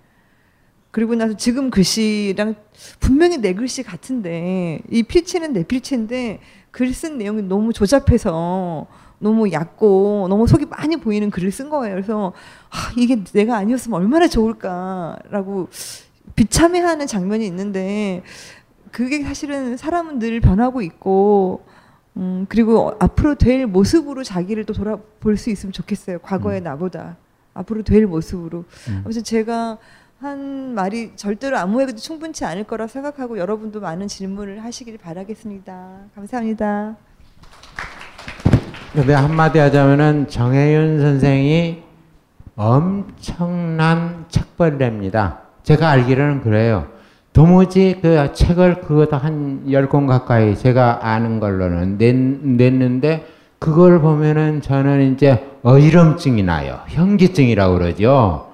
그리고 나서 지금 글씨랑 분명히 내 글씨 같은데 이 필체는 내 필체인데 글 쓴 내용이 너무 조잡해서 너무 얕고 너무 속이 많이 보이는 글을 쓴 거예요. 그래서 아, 이게 내가 아니었으면 얼마나 좋을까라고 비참해하는 장면이 있는데 그게 사실은 사람은 늘 변하고 있고 음, 그리고 앞으로 될 모습으로 자기를 또 돌아볼 수 있으면 좋겠어요. 과거의 나보다 앞으로 될 모습으로. 그래서 제가 한 말이 절대로 아무에게도 충분치 않을 거라 생각하고 여러분도 많은 질문을 하시길 바라겠습니다. 감사합니다. 근데 한마디 하자면은 정혜윤 선생이 엄청난 책벌레입니다. 제가 알기로는 그래요. 도무지 그 책을 그것도 한 열 권 가까이 제가 아는 걸로는 냈, 냈는데 그걸 보면은 저는 이제 어지럼증이 나요. 현기증이라고 그러죠.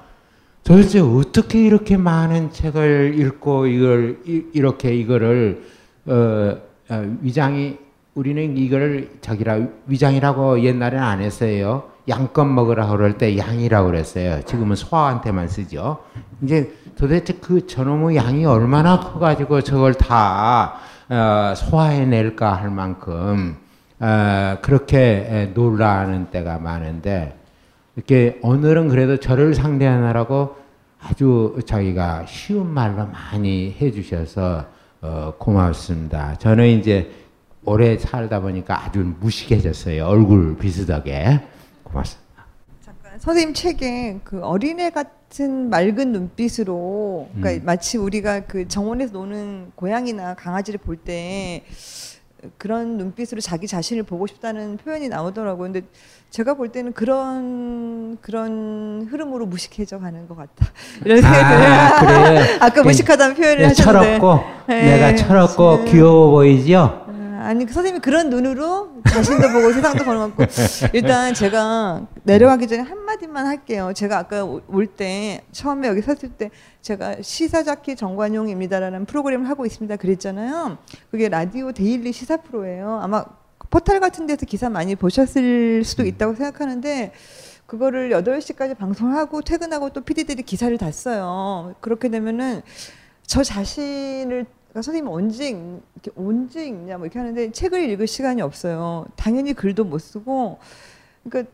도대체 어떻게 이렇게 많은 책을 읽고 이걸 이, 이렇게 이거를 어, 어, 위장이 우리는 이거를 저기라 위장이라고 옛날에는 안 했어요. 양껏 먹으라 그럴 때 양이라고 그랬어요. 지금은 소화한테만 쓰죠. 이제 도대체 그 저놈의 양이 얼마나 커가지고 저걸 다 어, 소화해낼까 할 만큼 어, 그렇게 놀라는 때가 많은데 이렇게 오늘은 그래도 저를 상대하느라고 아주 자기가 쉬운 말로 많이 해주셔서 어, 고맙습니다. 저는 이제 오래 살다 보니까 아주 무식해졌어요. 얼굴 비슷하게. 고맙습니다. 잠깐 선생님 책에 그 어린애 같은 맑은 눈빛으로 그러니까 음. 마치 우리가 그 정원에서 노는 고양이나 강아지를 볼때 그런 눈빛으로 자기 자신을 보고 싶다는 표현이 나오더라고요. 근데 제가 볼 때는 그런 그런 흐름으로 무식해져 가는 것 같다. 이런 생각이 아. 아까 무식하다는 표현을 네, 하셨는데. 철없고 네. 내가 철없고 음. 귀여워 보이죠? 아, 아니 그 선생님이 그런 눈으로 자신도 보고 <laughs> 세상도 같고 일단 제가 내려가기 전에 한 마디만 할게요. 제가 아까 올 때 처음에 여기 섰을 때 제가 시사자키 정관용입니다라는 프로그램을 하고 있습니다. 그랬잖아요. 그게 라디오 daily 시사 프로예요. 아마 포털 같은 데서 기사 많이 보셨을 수도 있다고 생각하는데 그거를 8시까지 방송하고 퇴근하고 또 PD들이 기사를 다 써요. 그렇게 되면은 저 자신을 그러니까 선생님 언제 읽, 언제 읽냐 뭐 이렇게 하는데 책을 읽을 시간이 없어요. 당연히 글도 못 쓰고 그러니까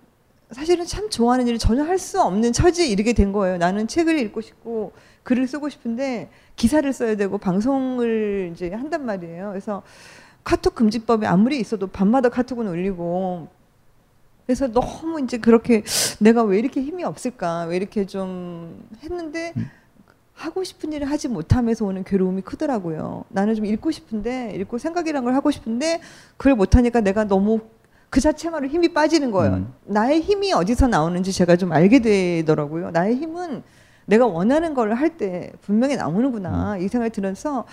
사실은 참 좋아하는 일을 전혀 할 수 없는 처지에 이르게 된 거예요. 나는 책을 읽고 싶고 글을 쓰고 싶은데 기사를 써야 되고 방송을 이제 한단 말이에요. 그래서 카톡 금지법이 아무리 있어도 밤마다 카톡은 올리고 그래서 너무 이제 그렇게 내가 왜 이렇게 힘이 없을까 왜 이렇게 좀 했는데 하고 싶은 일을 하지 못하면서 오는 괴로움이 크더라고요. 나는 좀 읽고 싶은데 읽고 생각이란 걸 하고 싶은데 그걸 못하니까 내가 너무 그 자체만으로 힘이 빠지는 거예요. 음. 나의 힘이 어디서 나오는지 제가 좀 알게 되더라고요. 나의 힘은 내가 원하는 걸 할 때 분명히 나오는구나 이 생각이 들어서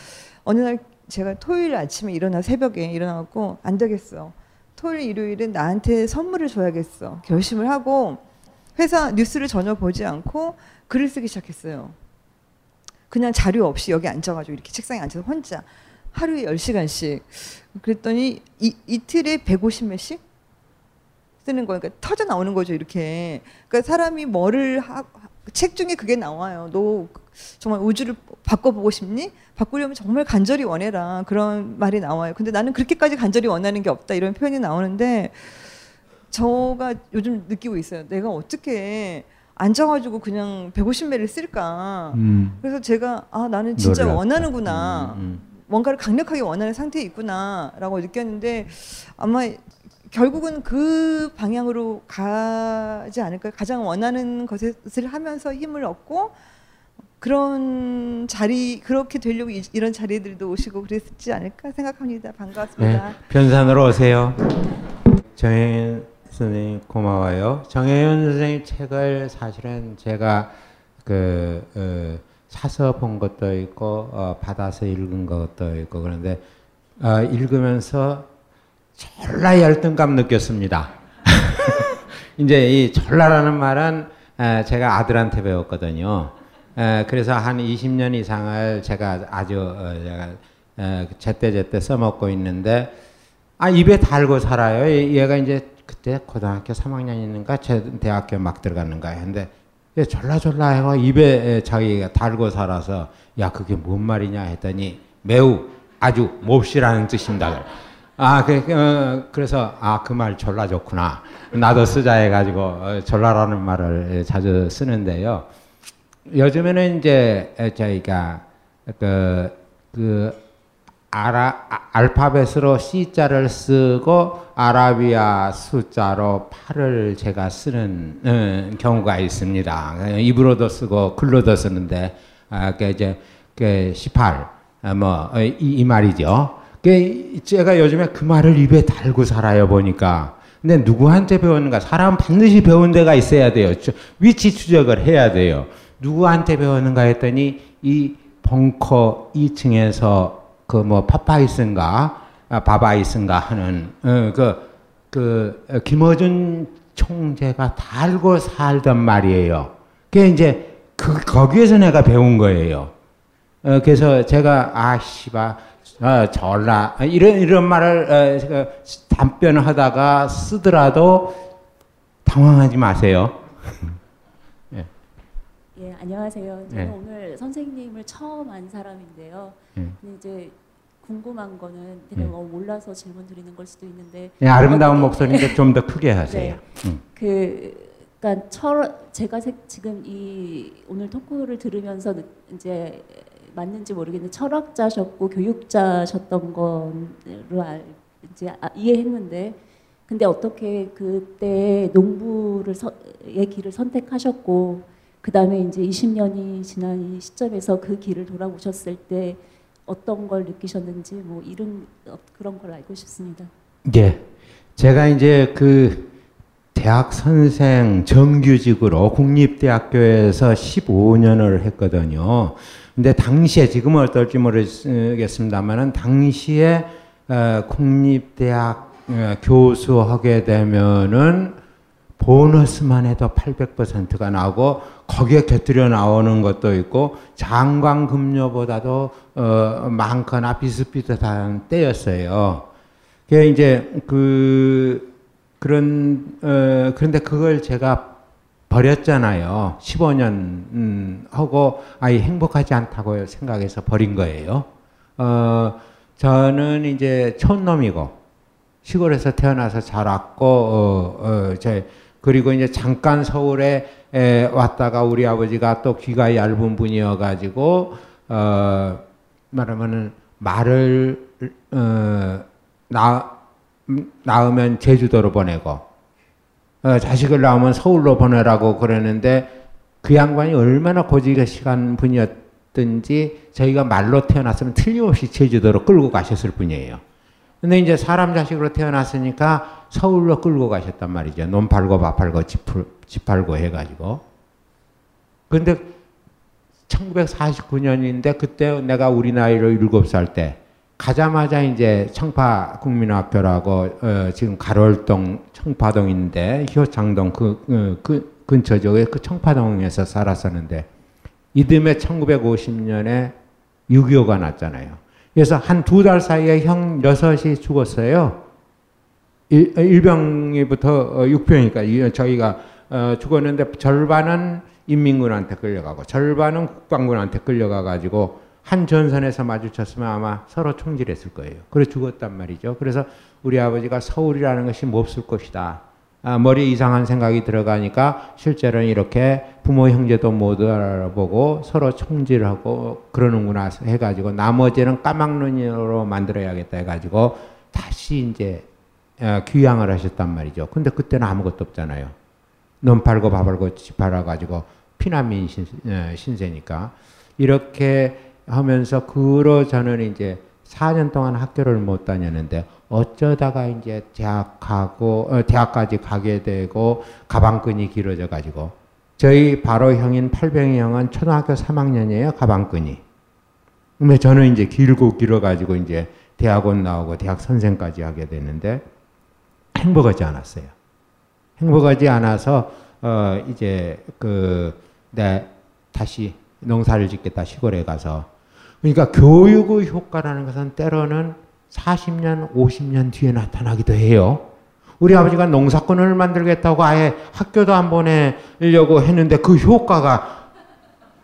어느 날 제가 토요일 아침에 일어나 새벽에 일어나갖고 안 되겠어. 토요일 일요일은 나한테 선물을 줘야겠어. 결심을 하고 회사 뉴스를 전혀 보지 않고 글을 쓰기 시작했어요. 그냥 자료 없이 여기 앉아가지고 이렇게 책상에 앉아서 혼자 하루에 10시간씩 그랬더니 이, 이틀에 150매씩 쓰는 거니까 그러니까 터져 나오는 거죠 이렇게. 그러니까 사람이 뭐를 하, 책 중에 그게 나와요. 너 정말 우주를 바꿔보고 싶니? 바꾸려면 정말 간절히 원해라. 그런 말이 나와요. 근데 나는 그렇게까지 간절히 원하는 게 없다. 이런 표현이 나오는데 저가 요즘 느끼고 있어요. 내가 어떻게 앉아가지고 그냥 150매를 쓸까 음. 그래서 제가 아 나는 진짜. 원하는구나 음, 음. 뭔가를 강력하게 원하는 상태에 있구나라고 느꼈는데 아마 결국은 그 방향으로 가지 않을까요? 가장 원하는 것을 하면서 힘을 얻고 그런 자리 그렇게 되려고 이, 이런 자리들도 오시고 그랬지 않을까 생각합니다. 반갑습니다. 네, 변산으로 오세요. 정혜연 선생님 고마워요. 정혜연 선생님 책을 사실은 제가 그 어, 사서 본 것도 있고 어, 받아서 읽은 것도 있고 그런데 어, 읽으면서 졸라 열등감 느꼈습니다. <laughs> 이제 이 졸라라는 말은 에, 제가 아들한테 배웠거든요. 에, 그래서 한 20년 이상을 제가 아주 어, 제가 에, 제때제때 써먹고 있는데 아 입에 달고 살아요. 얘- 얘가 이제 그때 고등학교 3학년이니까 제 대학교 막 들어갔는가 근데 얘 졸라졸라 해가 입에 자기가 달고 살아서 야 그게 뭔 말이냐 했더니 매우 아주 몹시라는 뜻입니다. 아, 그, 어, 그래서, 아, 그 말 졸라 좋구나. 나도 쓰자 해가지고, 어, 졸라라는 말을 자주 쓰는데요. 요즘에는 이제, 저희가, 그, 그, 아라, 아, 알파벳으로 C자를 쓰고, 아라비아 숫자로 8을 제가 쓰는 어, 경우가 있습니다. 입으로도 쓰고, 글로도 쓰는데, 아, 그 이제, 그 18, 아, 뭐, 어, 이, 이 말이죠. 그 제가 요즘에 그 말을 입에 달고 살아요 보니까. 근데 누구한테 배웠는가? 사람 반드시 배운 데가 있어야 돼요. 위치 추적을 해야 돼요. 누구한테 배웠는가 했더니 이 벙커 2층에서 그 뭐 파파이슨가 아, 바바이슨가 하는 어, 그, 그 어, 김어준 총재가 달고 살던 말이에요. 그게 이제 그 거기에서 내가 배운 거예요. 어, 그래서 제가 아 씨바 어, 전라 이런 이런 말을 어, 그 답변하다가 쓰더라도 당황하지 마세요. <laughs> 예. 예, 안녕하세요. 저는 예. 오늘 선생님을 처음 안 사람인데요. 예. 이제 궁금한 거는 제가 예. 뭐 몰라서 질문 드리는 걸 수도 있는데 네, 아름다운 목소리인데 좀 더 크게 하세요. 네. 음. 그 그러니까 철 제가 세- 지금 이 오늘 토크를 들으면서 느- 이제 맞는지 모르겠는데 철학자셨고 교육자셨던 거로 알, 이제 아- 이해했는데 근데 어떻게 그때 농부를 서, 의 길을 선택하셨고 그 다음에 이제 20년이 지난 이 시점에서 그 길을 돌아보셨을 때 어떤 걸 느끼셨는지 뭐 이런 어, 그런 걸 알고 싶습니다. 예. 제가 이제 그 대학 선생 정규직으로 국립대학교에서 15년을 했거든요. 근데 당시에 지금은 어떨지 모르겠습니다만은 당시에 어, 국립대학 어, 교수하게 되면은 보너스만 해도 800%가 나오고 거기에 곁들여 나오는 것도 있고 장관급료보다도 어, 많거나 비슷비슷한 때였어요. 그게 이제 그 그런 어, 그런데 그걸 제가 버렸잖아요. 15년 음, 하고 아예 행복하지 않다고 생각해서 버린 거예요. 어, 저는 이제 촌놈이고 시골에서 태어나서 자랐고 어, 어, 제 그리고 이제 잠깐 서울에 에, 왔다가 우리 아버지가 또 귀가 얇은 분이어 가지고 어, 말하면은 말을 어, 나 음, 낳으면 제주도로 보내고 어, 자식을 낳으면 서울로 보내라고 그러는데 그 양반이 얼마나 고지식한 분이었든지 저희가 말로 태어났으면 틀림없이 제주도로 끌고 가셨을 분이에요. 근데 이제 사람 자식으로 태어났으니까 서울로 끌고 가셨단 말이죠. 논 팔고 밥 팔고 집, 팔고 해가지고. 근데 1949년인데 그때 내가 우리 나이로 일곱 살때 가자마자 이제 청파 국민학교라고 어, 지금 가롤동 청파동인데 효창동 그, 어, 그 근처죠. 그 청파동에서 살았었는데 이듬해 1950년에 6.25가 났잖아요. 그래서 한 두 달 사이에 형 여섯이 죽었어요. 일, 일병이부터 어, 육병이니까 이- 저희가 어, 죽었는데 절반은 인민군한테 끌려가고 절반은 국방군한테 끌려가 가지고 한 전선에서 마주쳤으면 아마 서로 총질했을 거예요. 그래 죽었단 말이죠. 그래서 우리 아버지가 서울이라는 것이 몹쓸 것이다. 아, 머리에 이상한 생각이 들어가니까 실제로는 이렇게 부모 형제도 못 알아보고 서로 총질하고 그러는구나 해가지고 나머지는 까막눈으로 만들어야겠다 해가지고 다시 이제 어, 귀향을 하셨단 말이죠. 근데 그때는 아무것도 없잖아요. 논 팔고 밥 팔고 집 팔아가지고 피난민 신, 어, 신세니까 이렇게 하면서 그로 저는 이제 4년 동안 학교를 못 다녔는데 어쩌다가 이제 대학 가고 어, 대학까지 가게 되고 가방끈이 길어져 가지고 저희 바로 형인 팔병이 형은 초등학교 3학년이에요 가방끈이. 근데 저는 이제 길고 길어 가지고 이제 대학원 나오고 대학 선생까지 하게 됐는데 행복하지 않았어요. 행복하지 않아서 어 이제 그내 다시 농사를 짓겠다 시골에 가서 그러니까 교육의 효과라는 것은 때로는 40년, 50년 뒤에 나타나기도 해요. 우리 아버지가 농사꾼을 만들겠다고 아예 학교도 안 보내려고 했는데 그 효과가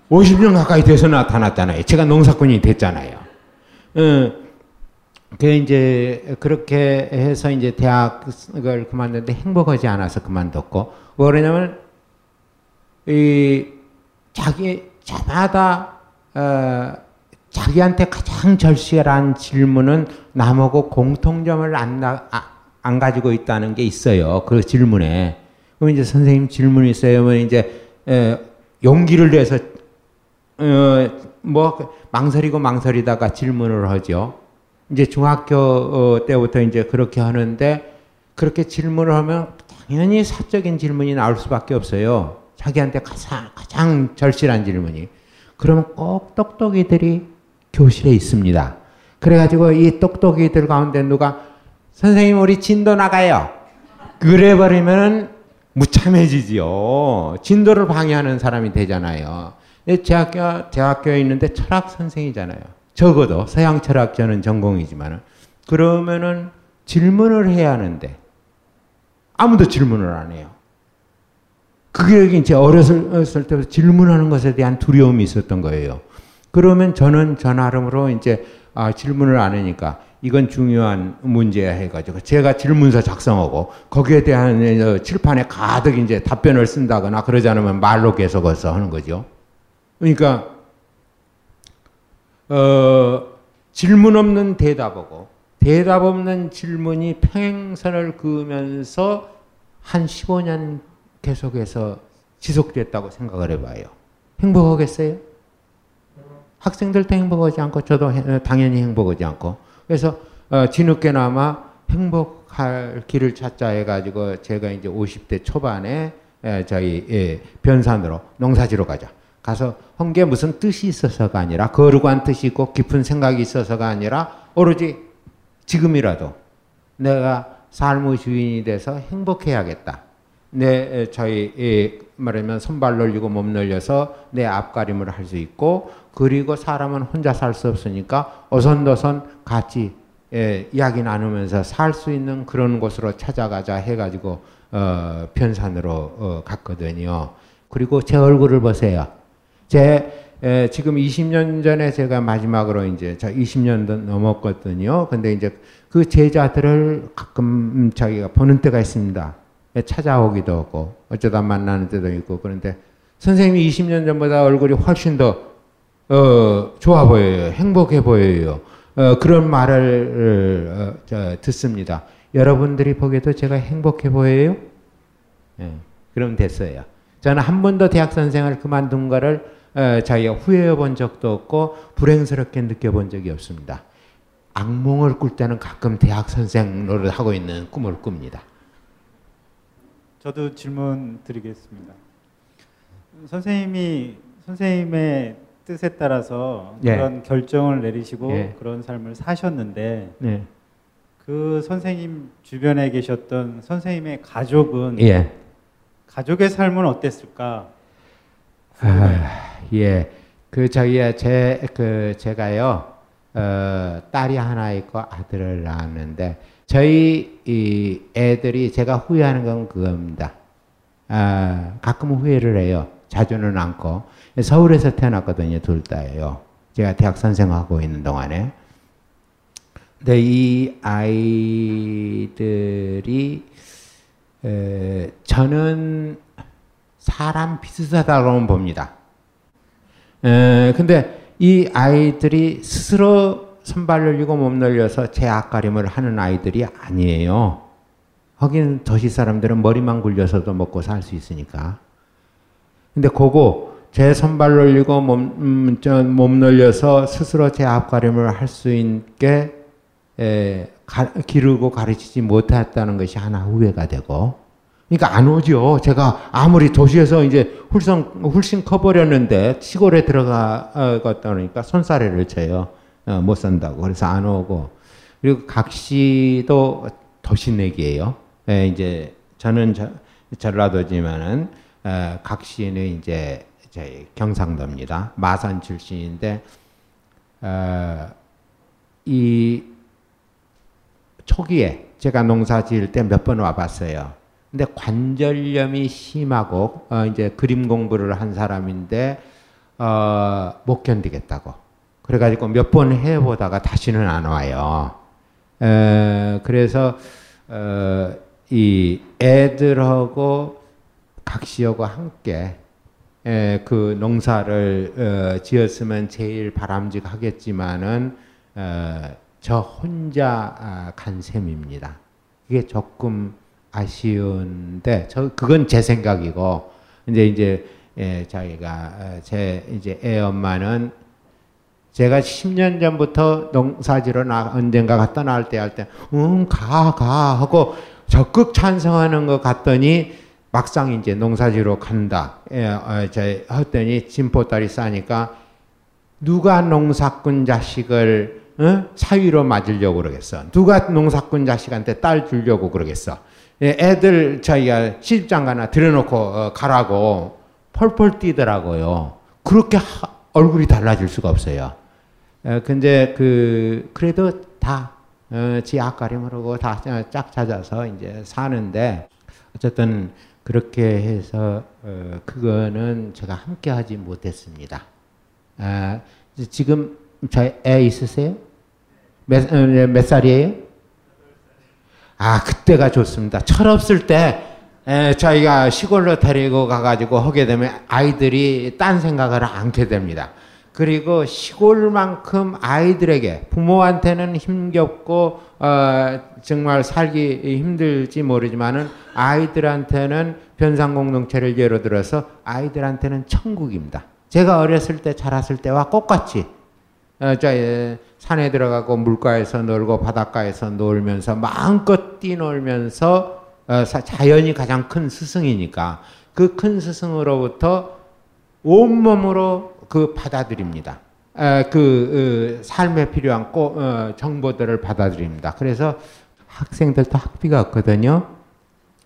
50년 가까이 돼서 나타났잖아요. 제가 농사꾼이 됐잖아요. 어, 그 이제 그렇게 해서 이제 대학을 그만뒀는데 행복하지 않아서 그만뒀고 왜 그러냐면 이 자기 저마다 어, 자기한테 가장 절실한 질문은 남하고 공통점을 안, 나, 아, 안 가지고 있다는 게 있어요. 그 질문에. 그럼 이제 선생님 질문이 있어요. 뭐 이제 에, 용기를 내서 어, 뭐 망설이고 망설이다가 질문을 하죠. 이제 중학교 어, 때부터 이제 그렇게 하는데 그렇게 질문을 하면 당연히 사적인 질문이 나올 수밖에 없어요. 자기한테 가장, 가장 절실한 질문이. 그러면 꼭 똑똑이들이 교실에 있습니다. 그래가지고 이 똑똑이들 가운데 누가 선생님 우리 진도 나가요. 그래 버리면 무참해지지요. 진도를 방해하는 사람이 되잖아요. 대학교 대학교에 있는데 철학 선생이잖아요. 적어도 서양 철학 저는 전공이지만 그러면은 질문을 해야 하는데 아무도 질문을 안 해요. 그게 이제 어렸을 때부터 질문하는 것에 대한 두려움이 있었던 거예요. 그러면 저는 저 나름으로 이제 아, 질문을 안 하니까 이건 중요한 문제야 해가지고 제가 질문서 작성하고 거기에 대한 칠판에 가득 이제 답변을 쓴다거나 그러지 않으면 말로 계속 해서 하는 거죠. 그러니까 어, 질문 없는 대답하고 대답 없는 질문이 평행선을 그으면서 한 15년 계속해서 지속됐다고 생각을 해봐요. 행복하겠어요? 학생들도 행복하지 않고 저도 당연히 행복하지 않고 그래서 어, 뒤늦게나마 행복할 길을 찾자 해가지고 제가 이제 50대 초반에 에, 저희 예, 변산으로 농사지로 가자. 가서 한 게 무슨 뜻이 있어서가 아니라 거룩한 뜻이 있고 깊은 생각이 있어서가 아니라 오로지 지금이라도 내가 삶의 주인이 돼서 행복해야겠다. 내 저희 말하면 손발 놀리고 몸 놀려서 내 앞가림을 할 수 있고 그리고 사람은 혼자 살 수 없으니까 어선도선 같이 예, 이야기 나누면서 살 수 있는 그런 곳으로 찾아가자 해가지고 어, 편산으로 어, 갔거든요. 그리고 제 얼굴을 보세요. 제 에, 지금 20년 전에 제가 마지막으로 이제 저 20년 넘었거든요. 근데 이제 그 제자들을 가끔 자기가 보는 때가 있습니다. 찾아오기도 하고 어쩌다 만나는 때도 있고 그런데 선생님이 20년 전보다 얼굴이 훨씬 더 어, 좋아 보여요. 행복해 보여요. 어, 그런 말을 어, 저, 듣습니다. 여러분들이 보기에도 제가 행복해 보여요? 예, 그럼 됐어요. 저는 한 번도 대학 선생을 그만둔 거를 어, 자기가 후회해 본 적도 없고 불행스럽게 느껴본 적이 없습니다. 악몽을 꿀 때는 가끔 대학 선생 노릇 하고 있는 꿈을 꿉니다. 저도 질문 드리겠습니다. 선생님이 선생님의 뜻에 따라서 예. 그런 결정을 내리시고 예. 그런 삶을 사셨는데 네. 그 선생님 주변에 계셨던 선생님의 가족은 예. 가족의 삶은 어땠을까? 아, 예. 그 저기야 제그 제가요 어, 딸이 하나 있고 아들을 낳았는데 저희 이 애들이 제가 후회하는 건 그겁니다. 아, 가끔 후회를 해요. 자주는 않고 서울에서 태어났거든요. 둘 다예요. 제가 대학 선생하고 있는 동안에. 근데 이 아이들이 에, 저는 사람 비슷하다고 봅니다. 에, 근데 이 아이들이 스스로 손발 늘리고 몸 늘려서 제 앞가림을 하는 아이들이 아니에요. 하긴 도시 사람들은 머리만 굴려서도 먹고 살 수 있으니까. 근데 그거 제 손발 늘리고 몸, 음, 몸 늘려서 스스로 제 앞가림을 할 수 있게 에, 가, 기르고 가르치지 못했다는 것이 하나 후회가 되고 그러니까 안 오죠. 제가 아무리 도시에서 이제 훨씬, 훨씬 커버렸는데 시골에 들어가겠다 그러니까 손사래를 쳐요. 어, 못 산다고. 그래서 안 오고. 그리고 각시도 도시내기예요. 예, 이제 저는 저, 전라도지만은 어, 각시는 이제 저희 경상도입니다. 마산 출신인데 어, 이 초기에 제가 농사 지을 때 몇 번 와봤어요. 근데 관절염이 심하고 어, 이제 그림 공부를 한 사람인데 어, 못 견디겠다고. 그래가지고 몇 번 해보다가 다시는 안 와요. 에, 그래서 어, 이 애들하고 각시하고 함께 에, 그 농사를 어, 지었으면 제일 바람직하겠지만은 어, 저 혼자 아, 간 셈입니다. 이게 조금 아쉬운데 저 그건 제 생각이고 이제 이제 예, 자기가 어, 제 이제 애 엄마는 제가 10년 전부터 농사지러 나 언젠가 갔다 나올 때 할 때, 응, 가, 가 하고 적극 찬성하는 것 같더니 막상 이제 농사지러 간다. 예, 어, 저, 했더니 진포다리 싸니까 누가 농사꾼 자식을 어? 사위로 맞으려고 그러겠어. 누가 농사꾼 자식한테 딸 주려고 그러겠어. 예, 애들 자기가 시집장 가나 들여놓고 어, 가라고 펄펄 뛰더라고요. 그렇게 하, 얼굴이 달라질 수가 없어요. 어, 근데 그 그래도 다 어, 지 앞가림을 하고 다짝 찾아서 이제 사는데 어쨌든 그렇게 해서 어, 그거는 제가 함께 하지 못했습니다. 아, 지금 저희 애 있으세요? 몇, 어, 몇 살이에요? 아, 그때가 좋습니다. 철없을 때 에, 저희가 시골로 데리고 가가지고 하게 되면 아이들이 딴 생각을 않게 됩니다. 그리고 시골만큼 아이들에게 부모한테는 힘겹고 어, 정말 살기 힘들지 모르지만은 아이들한테는 변상 공동체를 예로 들어서 아이들한테는 천국입니다. 제가 어렸을 때 자랐을 때와 똑같이 어, 저 에, 산에 들어가고 물가에서 놀고 바닷가에서 놀면서 마음껏 뛰놀면서 어, 사- 자연이 가장 큰 스승이니까 그 큰 스승으로부터 온몸으로 그 받아들입니다. 에, 그 어, 삶에 필요한 꼬, 어, 정보들을 받아들입니다. 그래서 학생들도 학비가 없거든요.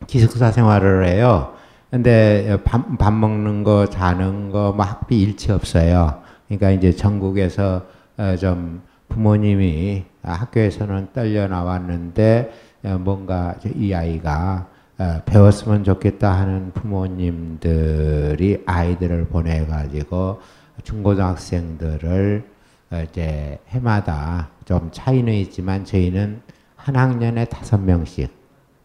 기숙사 생활을 해요. 근데 밥, 밥 먹는 거, 자는 거, 뭐 학비 일치 없어요. 그러니까 이제 전국에서 어, 좀 부모님이 아, 학교에서는 떨려 나왔는데 어, 뭔가 이 아이가 어, 배웠으면 좋겠다 하는 부모님들이 아이들을 보내가지고 중고등학생들을 어, 이제 해마다 좀 차이는 있지만 저희는 한 학년에 다섯 명씩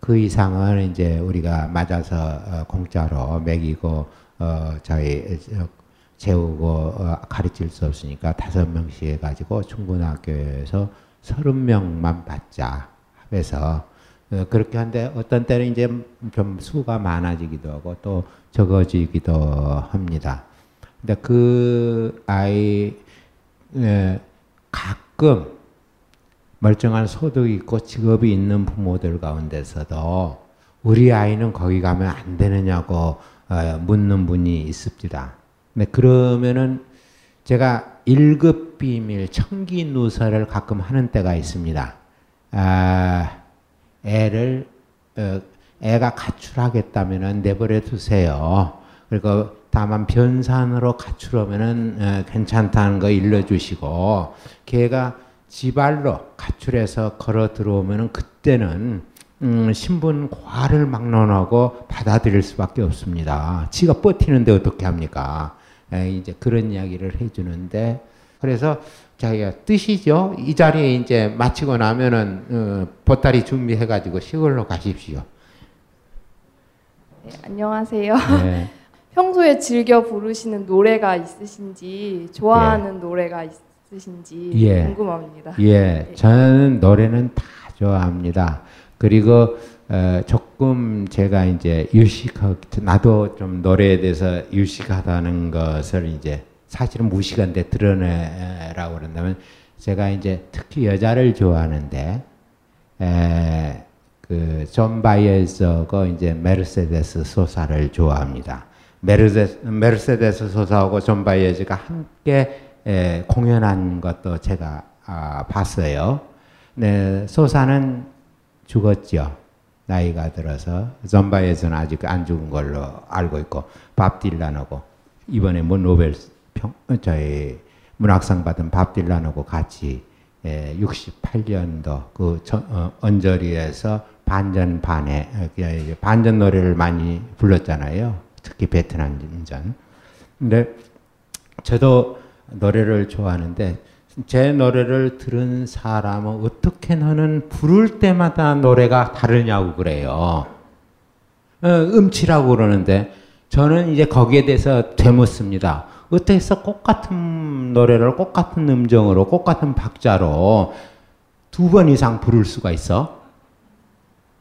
그 이상은 이제 우리가 맞아서 어, 공짜로 먹이고 어, 저희 어, 재우고 어, 가르칠 수 없으니까 다섯 명씩 해가지고 중고등학교에서 서른 명만 받자 해서 어, 그렇게 한데 어떤 때는 이제 좀 수가 많아지기도 하고 또 적어지기도 합니다. 근데 그 아이 에, 가끔 멀쩡한 소득이 있고 직업이 있는 부모들 가운데서도 우리 아이는 거기 가면 안 되느냐고 어, 묻는 분이 있습니다. 근데 그러면은 제가 일급 비밀 청기 누설을 가끔 하는 때가 있습니다. 아, 애를 어, 애가 가출하겠다면은 내버려 두세요. 그리고 다만 변산으로 가출하면은 어, 괜찮다는 거 일러주시고 걔가 지발로 가출해서 걸어 들어오면은 그때는 음, 신분 과를 막론하고 받아들일 수밖에 없습니다. 지가 버티는데 어떻게 합니까? 에, 이제 그런 이야기를 해주는데 그래서 자기가 뜻이죠. 이 자리에 이제 마치고 나면은 어, 보따리 준비해가지고 시골로 가십시오. 네, 안녕하세요. 네. 평소에 즐겨 부르시는 노래가 있으신지 좋아하는 노래가 있으신지 예. 궁금합니다. 예, <laughs> 저는 노래는 다 좋아합니다. 그리고 어, 조금 제가 이제 유식하, 나도 좀 노래에 대해서 유식하다는 것을 이제 사실은 무식한데 드러내라고 그런다면 제가 이제 특히 여자를 좋아하는데 에, 그 존 바이에즈가 이제 메르세데스 소사를 좋아합니다. 메르세, 메르세데스 소사하고 존 바이에즈가 함께 에, 공연한 것도 제가 아, 봤어요. 네, 소사는 죽었죠. 나이가 들어서 존 바이에즈는 아직 안 죽은 걸로 알고 있고 밥 딜란하고 이번에 뭐 노벨 평 저희 문학상 받은 밥 딜란하고 같이 예, 68년도 그 저, 어, 언저리에서 반전 반에 어, 그 이제 반전 노래를 많이 불렀잖아요. 특히 베트남전. 근데 저도 노래를 좋아하는데 제 노래를 들은 사람은 어떻게 너는 부를 때마다 노래가 다르냐고 그래요. 어, 음치라고 그러는데 저는 이제 거기에 대해서 되묻습니다. 어떻게 해서 똑 같은 노래를 똑 같은 음정으로 똑 같은 박자로 두 번 이상 부를 수가 있어?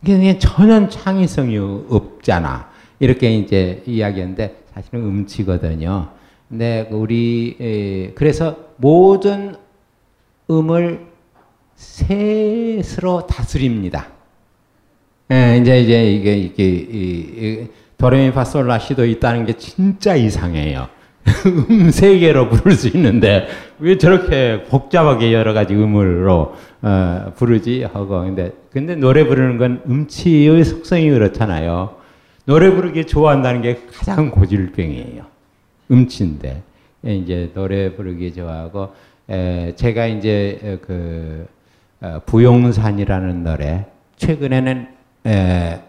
이게 그냥 전혀 창의성이 없잖아. 이렇게 이제 이야기했는데 사실은 음치거든요. 근데 우리 에, 그래서 모든 음을 셋으로 다스립니다. 예, 이제 이제 이게 이게 이, 이, 도레미파솔라시도 있다는 게 진짜 이상해요. <laughs> 음 세 개로 부를 수 있는데 왜 저렇게 복잡하게 여러 가지 음으로 어, 부르지 하고 근데 근데 노래 부르는 건 음치의 속성이 그렇잖아요. 노래 부르기 좋아한다는 게 가장 고질병이에요. 음치인데 예, 이제 노래 부르기 좋아하고 에, 제가 이제 그 어, 부용산이라는 노래 최근에는 에,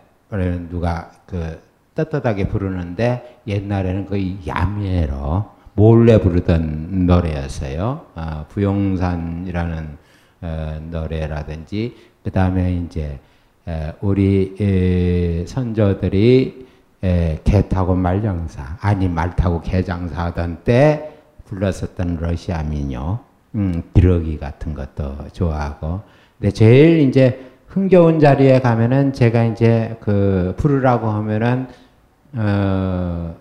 누가 그 떳떳하게 부르는데 옛날에는 거의 야매로 몰래 부르던 노래였어요. 어, 부용산이라는 어, 노래라든지 그 다음에 이제 에, 우리 에, 선조들이 에, 개 타고 말장사 아니 말 타고 개장사 하던 때 불렀었던 러시아 민요 음, 기러기 같은 것도 좋아하고 근데 제일 이제 흥겨운 자리에 가면은 제가 이제 그 부르라고 하면은 어,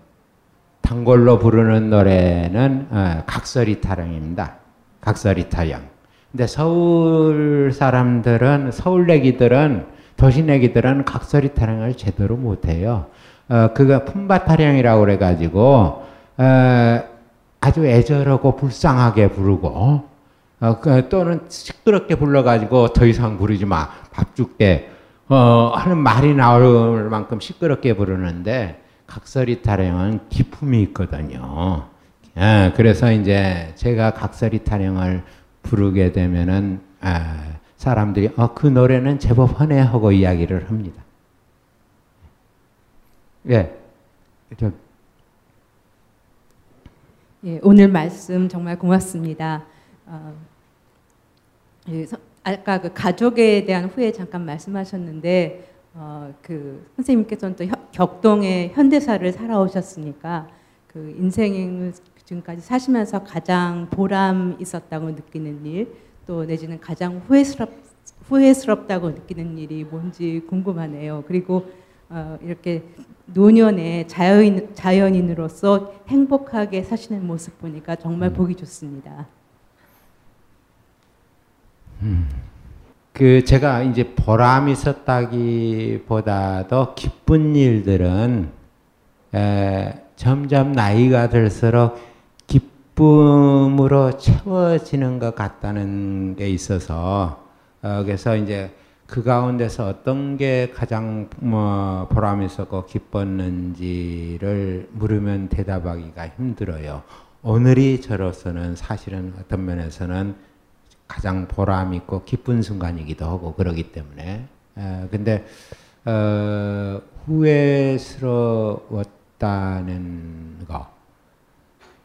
단골로 부르는 노래는 어, 각설이 타령입니다. 각설이 타령. 근데 서울 사람들은 서울내기들은 도시내기들은 각설이 타령을 제대로 못해요. 어, 그가 품바 타령이라고 그래가지고 어, 아주 애절하고 불쌍하게 부르고 어, 그, 또는 시끄럽게 불러가지고 더 이상 부르지 마. 밥 줄게. 어, 하는 말이 나올 만큼 시끄럽게 부르는데 각설이 타령은 기품이 있거든요. 예, 그래서 이제 제가 각설이 타령을 부르게 되면은 아, 사람들이 어, 그 노래는 제법 헌해 하고 이야기를 합니다. 예. 저, 예, 오늘 말씀 정말 고맙습니다. 어, 예, 서, 아까 그 가족에 대한 후회 잠깐 말씀하셨는데 어, 그 선생님께서는 또 혀, 격동의 현대사를 살아오셨으니까 그 인생을 지금까지 사시면서 가장 보람 있었다고 느끼는 일, 또 내지는 가장 후회스럽 후회스럽다고 느끼는 일이 뭔지 궁금하네요. 그리고 어, 이렇게 노년에 자연, 자연인으로서 행복하게 사시는 모습 보니까 정말 보기 좋습니다. 음. 그 제가 이제 보람 있었다기보다도 기쁜 일들은 에, 점점 나이가 들수록 기쁨으로 채워지는 것 같다는 게 있어서 어, 그래서 이제 그 가운데서 어떤 게 가장 뭐 보람 있었고 기뻤는지를 물으면 대답하기가 힘들어요. 오늘이 저로서는 사실은 어떤 면에서는 가장 보람 있고 기쁜 순간이기도 하고 그러기 때문에 에, 근데 어, 후회스러웠다는 거.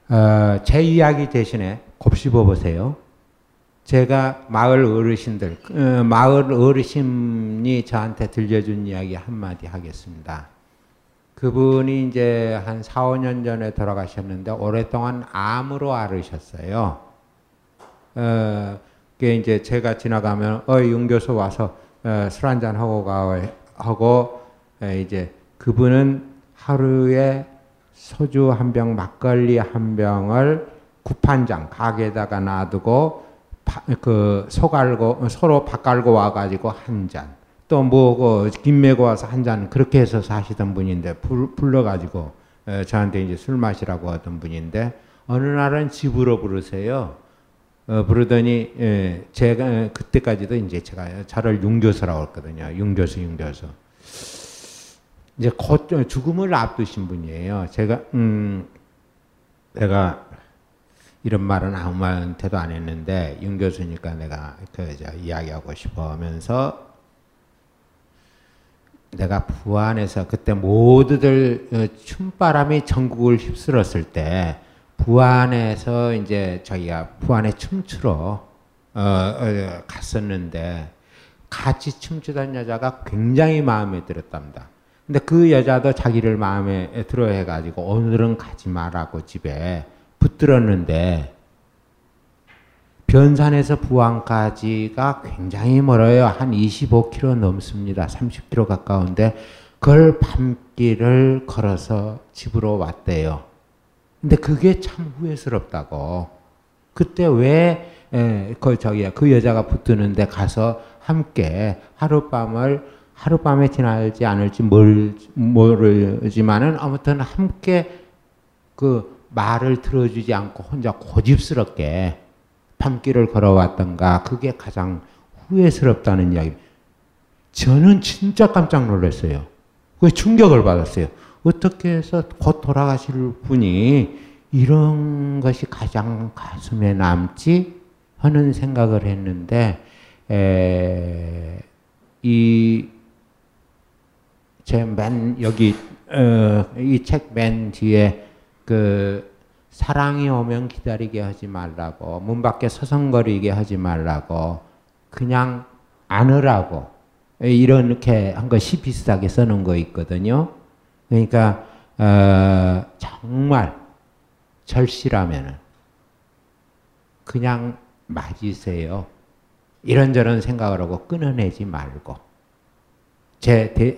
어, 제 이야기 대신에 곱씹어 보세요. 제가 마을 어르신들, 어, 마을 어르신이 저한테 들려준 이야기 한마디 하겠습니다. 그분이 이제 한 4, 5년 전에 돌아가셨는데 오랫동안 암으로 앓으셨어요. 어, 그게 이제 제가 지나가면 어, 윤 교수 와서 어, 술 한잔 하고 가 하고 에, 이제 그분은 하루에 소주 한 병, 막걸리 한 병을 구판장 가게에다가 놔두고 그소 갈고 서로 밥 갈고 와가지고 한 잔. 또뭐김 메고 와서 한 잔 그렇게 해서 사시던 분인데 불, 불러가지고 에, 저한테 이제 술 마시라고 하던 분인데 어느 날은 집으로 부르세요. 어, 부르더니 예, 제가 그때까지도 이제 제가 저를 융교수라고 했거든요. 융교수, 융교수. 이제 곧 죽음을 앞두신 분이에요. 제가 음 내가 이런 말은 아무 말한테도 안 했는데 윤 교수니까 내가 그저 이야기하고 싶어 하면서 내가 부안에서 그때 모두들 춤바람이 전국을 휩쓸었을 때 부안에서 이제 저희가 부안에 춤추러 어, 어, 갔었는데 같이 춤추던 여자가 굉장히 마음에 들었답니다. 근데 그 여자도 자기를 마음에 들어 해가지고 오늘은 가지 마라고 집에 붙들었는데 변산에서 부안까지가 굉장히 멀어요. 한 25km 넘습니다. 30km 가까운데 그걸 밤길을 걸어서 집으로 왔대요. 근데 그게 참 후회스럽다고. 그때 왜, 에, 그, 저기, 그 여자가 붙드는데 가서 함께 하룻밤을, 하룻밤에 지날지 않을지 몰, 모르지만은 아무튼 함께 그 말을 들어주지 않고 혼자 고집스럽게 밤길을 걸어왔던가 그게 가장 후회스럽다는 이야기. 저는 진짜 깜짝 놀랐어요. 그 충격을 받았어요. 어떻게 해서 곧 돌아가실 분이 이런 것이 가장 가슴에 남지 하는 생각을 했는데 이 제 맨 여기 어, 이책 맨 뒤에 그 사랑이 오면 기다리게 하지 말라고 문 밖에 서성거리게 하지 말라고 그냥 안으라고 이렇게 한 것이 비슷하게 써놓은 거 있거든요. 그러니까 어, 정말 절실하면은 그냥 맞으세요. 이런저런 생각을 하고 끊어내지 말고 제 대,